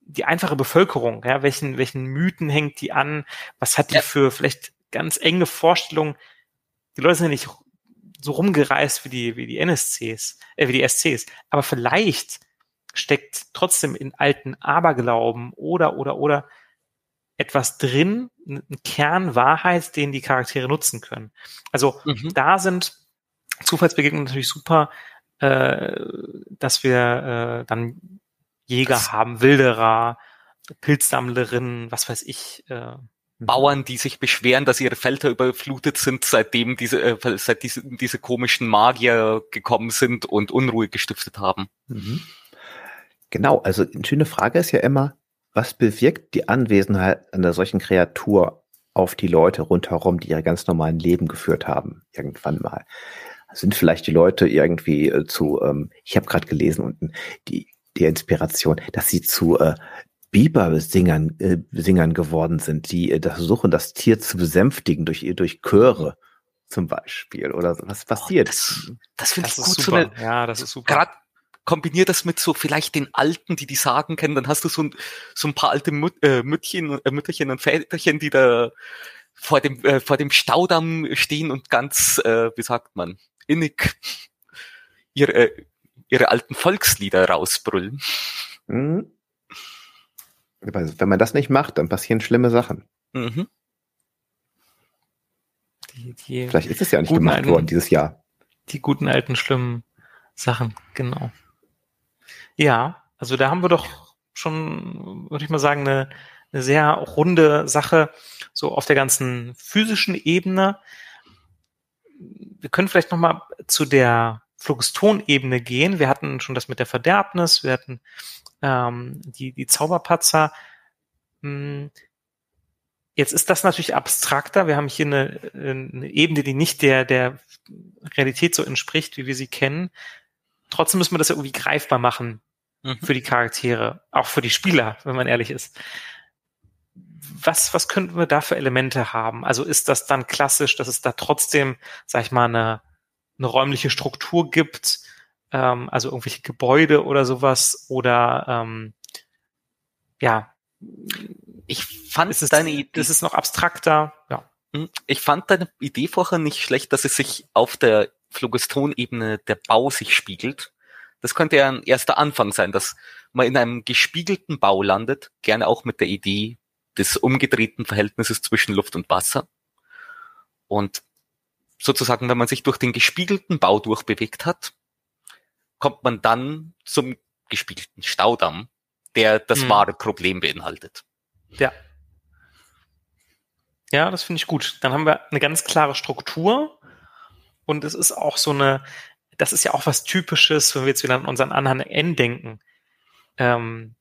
[SPEAKER 2] die einfache Bevölkerung? Ja, welchen, welchen Mythen hängt die an? Was hat die ja. für vielleicht ganz enge Vorstellungen? Die Leute sind ja nicht so rumgereist wie die, wie die NSCs, äh, wie die SCs. Aber vielleicht steckt trotzdem in alten Aberglauben oder, oder, oder etwas drin, ein Kern Wahrheit, den die Charaktere nutzen können. Also mhm. da sind Zufallsbegegnungen natürlich super, äh, dass wir äh, dann Jäger das haben, Wilderer, Pilzsammlerinnen, was weiß ich, äh,
[SPEAKER 3] Mhm. Bauern, die sich beschweren, dass ihre Felder überflutet sind, seitdem diese, äh, seit diese, diese komischen Magier gekommen sind und Unruhe gestiftet haben. Mhm.
[SPEAKER 4] Genau, also eine schöne Frage ist ja immer, was bewirkt die Anwesenheit einer solchen Kreatur auf die Leute rundherum, die ihre ganz normalen Leben geführt haben, irgendwann mal? Sind vielleicht die Leute irgendwie äh, zu, ähm, ich habe gerade gelesen unten, die, die Inspiration, dass sie zu äh, Biber-Singern äh, Singern geworden sind, die äh, versuchen, das Tier zu besänftigen durch, durch Chöre zum Beispiel oder was passiert. Oh,
[SPEAKER 3] das das finde ich gut. Super. So eine, ja, das ist super. Gerade kombiniert das mit so vielleicht den Alten, die die Sagen kennen, dann hast du so ein, so ein paar alte Mut, äh, Müttchen, äh, Mütterchen und Väterchen, die da vor dem, äh, vor dem Staudamm stehen und ganz, äh, wie sagt man, innig ihre, äh, ihre alten Volkslieder rausbrüllen.
[SPEAKER 4] Mhm. Wenn man das nicht macht, dann passieren schlimme Sachen.
[SPEAKER 3] Mhm.
[SPEAKER 2] Die, die,
[SPEAKER 4] Vielleicht ist es ja nicht gemacht
[SPEAKER 2] alten-
[SPEAKER 4] worden dieses Jahr.
[SPEAKER 2] die guten alten schlimmen Sachen, genau. Ja, also da haben wir doch schon, würde ich mal sagen, eine, eine sehr runde Sache, so auf der ganzen physischen Ebene. Wir können vielleicht noch mal zu der Phlogiston-Ebene gehen. Wir hatten schon das mit der Verderbnis, wir hatten ähm, die, die Zauberpatzer. Hm, Jetzt ist das natürlich abstrakter. Wir haben hier eine, eine Ebene, die nicht der, der Realität so entspricht, wie wir sie kennen. Trotzdem müssen wir das ja irgendwie greifbar machen
[SPEAKER 3] Mhm.
[SPEAKER 2] für die Charaktere, auch für die Spieler, wenn man ehrlich ist. Was, was könnten wir da für Elemente haben? Also ist das dann klassisch, dass es da trotzdem, sag ich mal, eine, eine räumliche Struktur gibt, ähm, also irgendwelche Gebäude oder sowas, oder ähm, ja,
[SPEAKER 3] Ich fand
[SPEAKER 2] ist es,
[SPEAKER 3] deine Idee,
[SPEAKER 2] das ist noch abstrakter, ja.
[SPEAKER 3] Hm, Ich fand deine Idee vorher nicht schlecht, dass es sich auf der Phlogiston-Ebene der Bau sich spiegelt. Das könnte ja ein erster Anfang sein, dass man in einem gespiegelten Bau landet, gerne auch mit der Idee des umgedrehten Verhältnisses zwischen Luft und Wasser. Und sozusagen, wenn man sich durch den gespiegelten Bau durchbewegt hat, kommt man dann zum gespiegelten Staudamm, der das
[SPEAKER 2] Mhm.
[SPEAKER 3] wahre Problem beinhaltet.
[SPEAKER 2] Ja. Ja, das finde ich gut. Dann haben wir eine ganz klare Struktur und es ist auch so eine, das ist ja auch was Typisches, wenn wir jetzt wieder an unseren Anhang N denken. Ähm,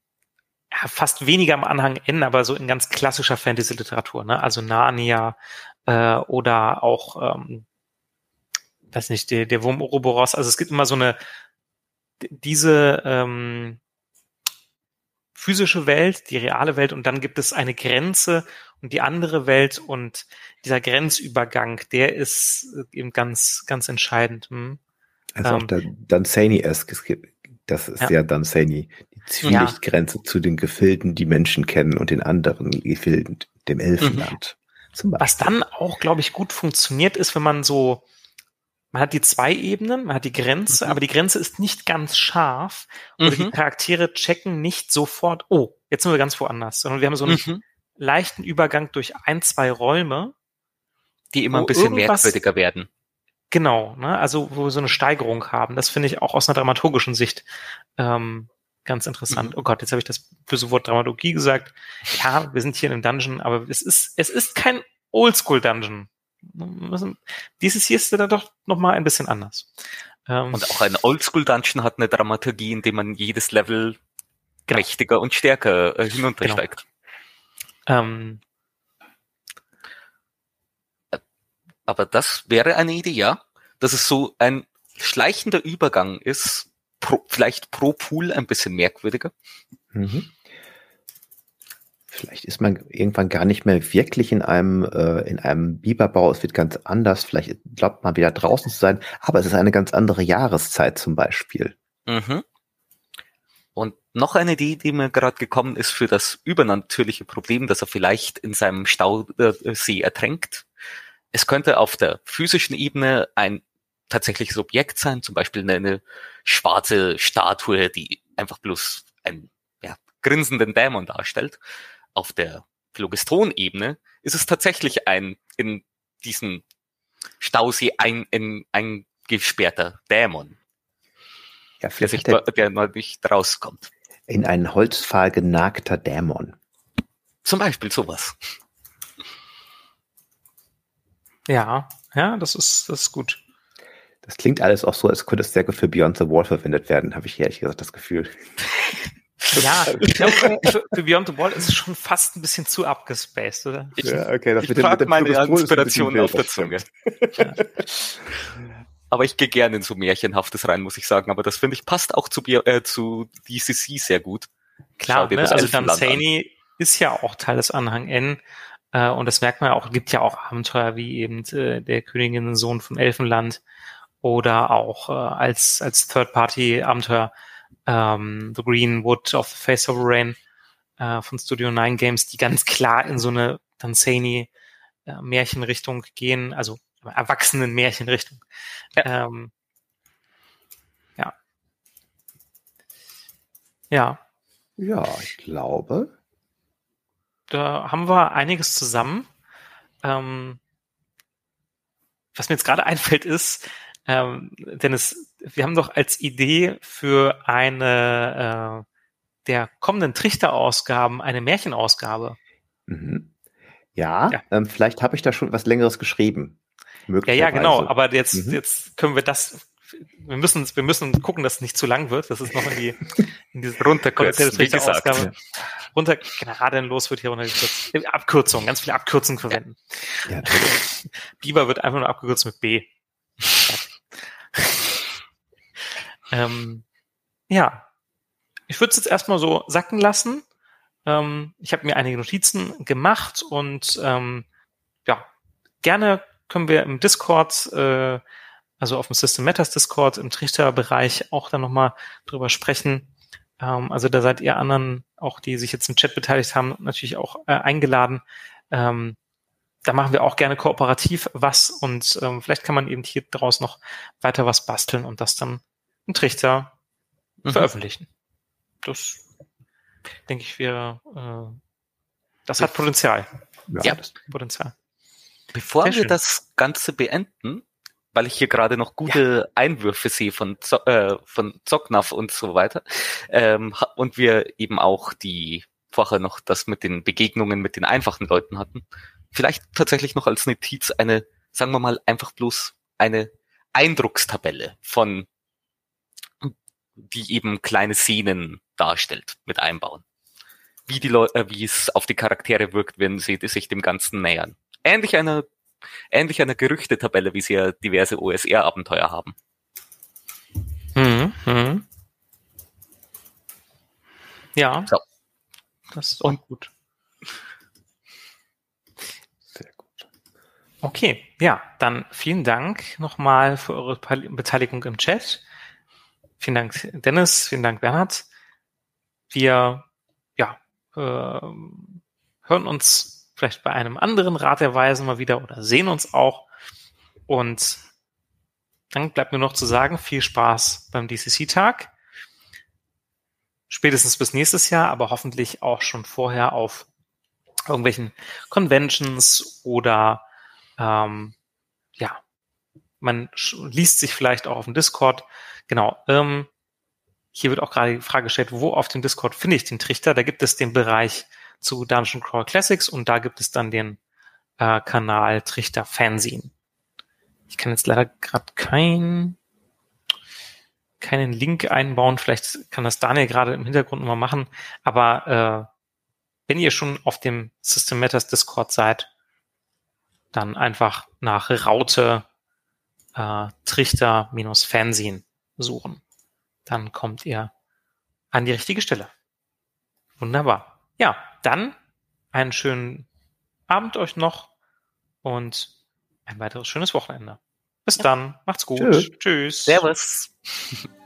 [SPEAKER 2] ja, fast weniger am Anhang N, aber so in ganz klassischer Fantasy-Literatur, ne? Also Narnia äh, oder auch, ähm, weiß nicht, der, der Wurm Ouroboros. Also es gibt immer so eine, diese ähm, physische Welt, die reale Welt und dann gibt es eine Grenze und die andere Welt und dieser Grenzübergang, der ist äh, eben ganz, ganz entscheidend. Hm?
[SPEAKER 4] Also
[SPEAKER 2] Ähm.
[SPEAKER 4] auch der Dunsany-esque. Es gibt- Das ist
[SPEAKER 2] Ja.
[SPEAKER 4] sehr Dunsany. Die Zwielichtgrenze zu den Gefilden, die Menschen kennen und den anderen Gefilden, dem Elfenland. Zum Beispiel.
[SPEAKER 2] Was dann auch, glaube ich, gut funktioniert, ist, wenn man so, man hat die zwei Ebenen, man hat die Grenze,
[SPEAKER 3] Mhm.
[SPEAKER 2] aber die Grenze ist nicht ganz scharf oder die
[SPEAKER 3] Mhm.
[SPEAKER 2] Charaktere checken nicht sofort, oh, jetzt sind wir ganz woanders, sondern wir haben so einen
[SPEAKER 3] Mhm.
[SPEAKER 2] leichten Übergang durch ein, zwei Räume,
[SPEAKER 3] Die immer ein bisschen merkwürdiger werden.
[SPEAKER 2] Genau, ne? also wo wir so eine Steigerung haben. Das finde ich auch aus einer dramaturgischen Sicht ähm, ganz interessant.
[SPEAKER 3] Mhm.
[SPEAKER 2] Oh Gott, jetzt habe ich das böse Wort Dramaturgie gesagt. Ja, wir sind hier in einem Dungeon, aber es ist, es ist kein Oldschool-Dungeon. Dieses hier ist dann doch noch mal ein bisschen anders. Ähm,
[SPEAKER 3] Und auch ein Oldschool-Dungeon hat eine Dramaturgie, in dem man jedes Level
[SPEAKER 2] Genau.
[SPEAKER 3] mächtiger und stärker äh, hinuntersteigt.
[SPEAKER 2] ähm,
[SPEAKER 3] Aber das wäre eine Idee, ja, dass es so ein schleichender Übergang ist, pro, vielleicht pro Pool ein bisschen merkwürdiger.
[SPEAKER 4] Mhm. Vielleicht ist man irgendwann gar nicht mehr wirklich in einem, äh, in einem Biberbau. Es wird ganz anders. Vielleicht glaubt man wieder draußen zu sein. Aber es ist eine ganz andere Jahreszeit zum Beispiel.
[SPEAKER 3] Mhm. Und noch eine Idee, die mir gerade gekommen ist für das übernatürliche Problem, dass er vielleicht in seinem Stausee ertränkt. Es könnte auf der physischen Ebene ein tatsächliches Objekt sein, zum Beispiel eine, eine schwarze Statue, die einfach bloß einen ja, grinsenden Dämon darstellt. Auf der Phlogiston-Ebene ist es tatsächlich ein in diesen Stausee ein, ein, eingesperrter Dämon,
[SPEAKER 4] Ja,
[SPEAKER 3] der
[SPEAKER 4] vielleicht
[SPEAKER 3] sich
[SPEAKER 4] hat er
[SPEAKER 3] der noch nicht rauskommt.
[SPEAKER 4] in einen Holzpfahl genagter Dämon.
[SPEAKER 3] Zum Beispiel sowas.
[SPEAKER 2] ja, ja, das ist, das ist gut.
[SPEAKER 4] Das klingt alles auch so, als könnte es sehr gut für Beyond the Wall verwendet werden, habe ich ehrlich gesagt das Gefühl.
[SPEAKER 2] Ja, ich glaube, für, für Beyond the Wall ist es schon fast ein bisschen zu abgespaced, oder?
[SPEAKER 3] Ich,
[SPEAKER 4] ja, okay, das
[SPEAKER 3] ich
[SPEAKER 4] mit dem-
[SPEAKER 3] trage
[SPEAKER 4] mit dem
[SPEAKER 3] meine Inspiration auf der Zunge. Aber ich gehe gerne in so Märchenhaftes rein, muss ich sagen. Aber das finde ich passt auch zu, äh, zu DCC sehr gut.
[SPEAKER 2] Klar, ne? also Dunsany ist ja auch Teil des Anhang N. Äh, und das merkt man ja auch, gibt ja auch Abenteuer wie eben äh, der Königin Sohn von Elfenland oder auch äh, als, als Third-Party-Abenteuer ähm, The Green Wood of the Face of Rain äh, von Studio 9 Games, die ganz klar in so eine Dunsany äh, Märchenrichtung gehen, also erwachsenen Märchenrichtung. Ja. Ähm, ja. Ja.
[SPEAKER 4] Ja, ich glaube.
[SPEAKER 2] Da haben wir einiges zusammen. Ähm, was mir jetzt gerade einfällt ist, ähm, Dennis, wir haben doch als Idee für eine äh, der kommenden Trichterausgaben eine Märchenausgabe.
[SPEAKER 4] Mhm. Ja, ja. Ähm, vielleicht habe ich da schon was Längeres geschrieben.
[SPEAKER 2] Ja, ja, genau. Aber jetzt, mhm. jetzt können wir das. Wir müssen, wir müssen gucken, dass es nicht zu lang wird. Das ist noch in die, in diese
[SPEAKER 3] runterkürzen,
[SPEAKER 2] wie gesagt. Ausgabe. Runter, gnadenlos wird hier runtergekürzt. Abkürzung, ganz viele Abkürzungen verwenden. Ja. Biber wird einfach nur abgekürzt mit B. ähm, ja, ich würde es jetzt erstmal so sacken lassen. Ähm, ich habe mir einige Notizen gemacht und ähm, ja, gerne können wir im Discord, äh, also auf dem System Matters Discord im Trichterbereich auch dann nochmal drüber sprechen. Ähm, also da seid ihr anderen, auch die sich jetzt im Chat beteiligt haben, natürlich auch äh, eingeladen. Ähm, da machen wir auch gerne kooperativ was und ähm, vielleicht kann man eben hier daraus noch weiter was basteln und das dann im Trichter mhm. veröffentlichen das denke ich, wir, äh, das hat Potenzial.
[SPEAKER 3] Ja, ja. Potenzial. Bevor Sehr wir schön. das Ganze beenden, weil ich hier gerade noch gute ja. Einwürfe sehe von, Zo äh, von Zocknaf und so weiter, ähm, und wir eben auch die vorher noch das mit den Begegnungen mit den einfachen Leuten hatten, vielleicht tatsächlich noch als Notiz eine, sagen wir mal, einfach bloß eine Eindruckstabelle von die eben kleine Szenen darstellt, mit einbauen. Wie die Leute, äh, wie es auf die Charaktere wirkt, wenn sie sich dem Ganzen nähern. Ähnlich einer, ähnlich einer Gerüchtetabelle, wie sie ja diverse OSR-Abenteuer haben.
[SPEAKER 2] Mhm, mhm. Ja. So. Das ist Und gut. Sehr gut. Okay, ja, dann vielen Dank nochmal für eure Beteiligung im Chat. Vielen Dank, Dennis. Vielen Dank, Bernhard. Wir ja, äh, hören uns vielleicht bei einem anderen Rat der Weisen mal wieder oder sehen uns auch. Und dann bleibt mir noch zu sagen, viel Spaß beim DCC-Tag. Spätestens bis nächstes Jahr, aber hoffentlich auch schon vorher auf irgendwelchen Conventions oder ähm, ja, man liest sich vielleicht auch auf dem Discord. Genau. Ähm, hier wird auch gerade die Frage gestellt, wo auf dem Discord finde ich den Trichter? Da gibt es den Bereich zu Dungeon Crawl Classics und da gibt es dann den äh, Kanal Trichter Fanzine. Ich kann jetzt leider gerade kein, keinen Link einbauen. Vielleicht kann das Daniel gerade im Hintergrund nochmal machen. Aber äh, wenn ihr schon auf dem System Matters Discord seid, dann einfach nach Raute äh, Trichter-Fanzine suchen dann kommt ihr an die richtige Stelle. Wunderbar. Ja, dann einen schönen Abend euch noch und ein weiteres schönes Wochenende. Bis ja. dann. Macht's gut. Tschüss. Tschüss.
[SPEAKER 3] Servus.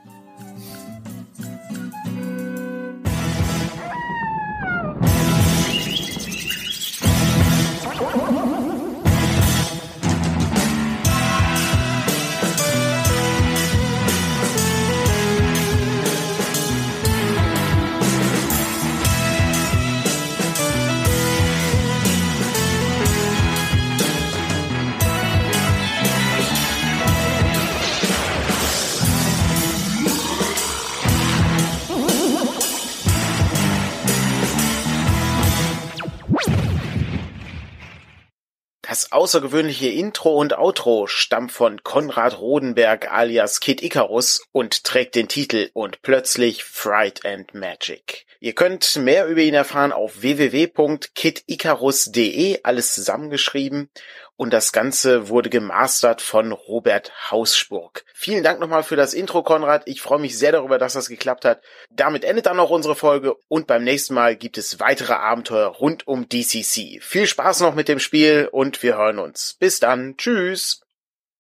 [SPEAKER 1] Das außergewöhnliche Intro und Outro stammt von Konrad Rodenberg alias Kid Icarus und trägt den Titel Und plötzlich Fright and Magic. Ihr könnt mehr über ihn erfahren auf www.kidicarus.de, alles zusammengeschrieben und das Ganze wurde gemastert von Robert Hausburg. Vielen Dank nochmal für das Intro, Konrad. Ich freue mich sehr darüber, dass das geklappt hat. Damit endet dann auch unsere Folge und beim nächsten Mal gibt es weitere Abenteuer rund um DCC. Viel Spaß noch mit dem Spiel und wir hören uns. Bis dann. Tschüss.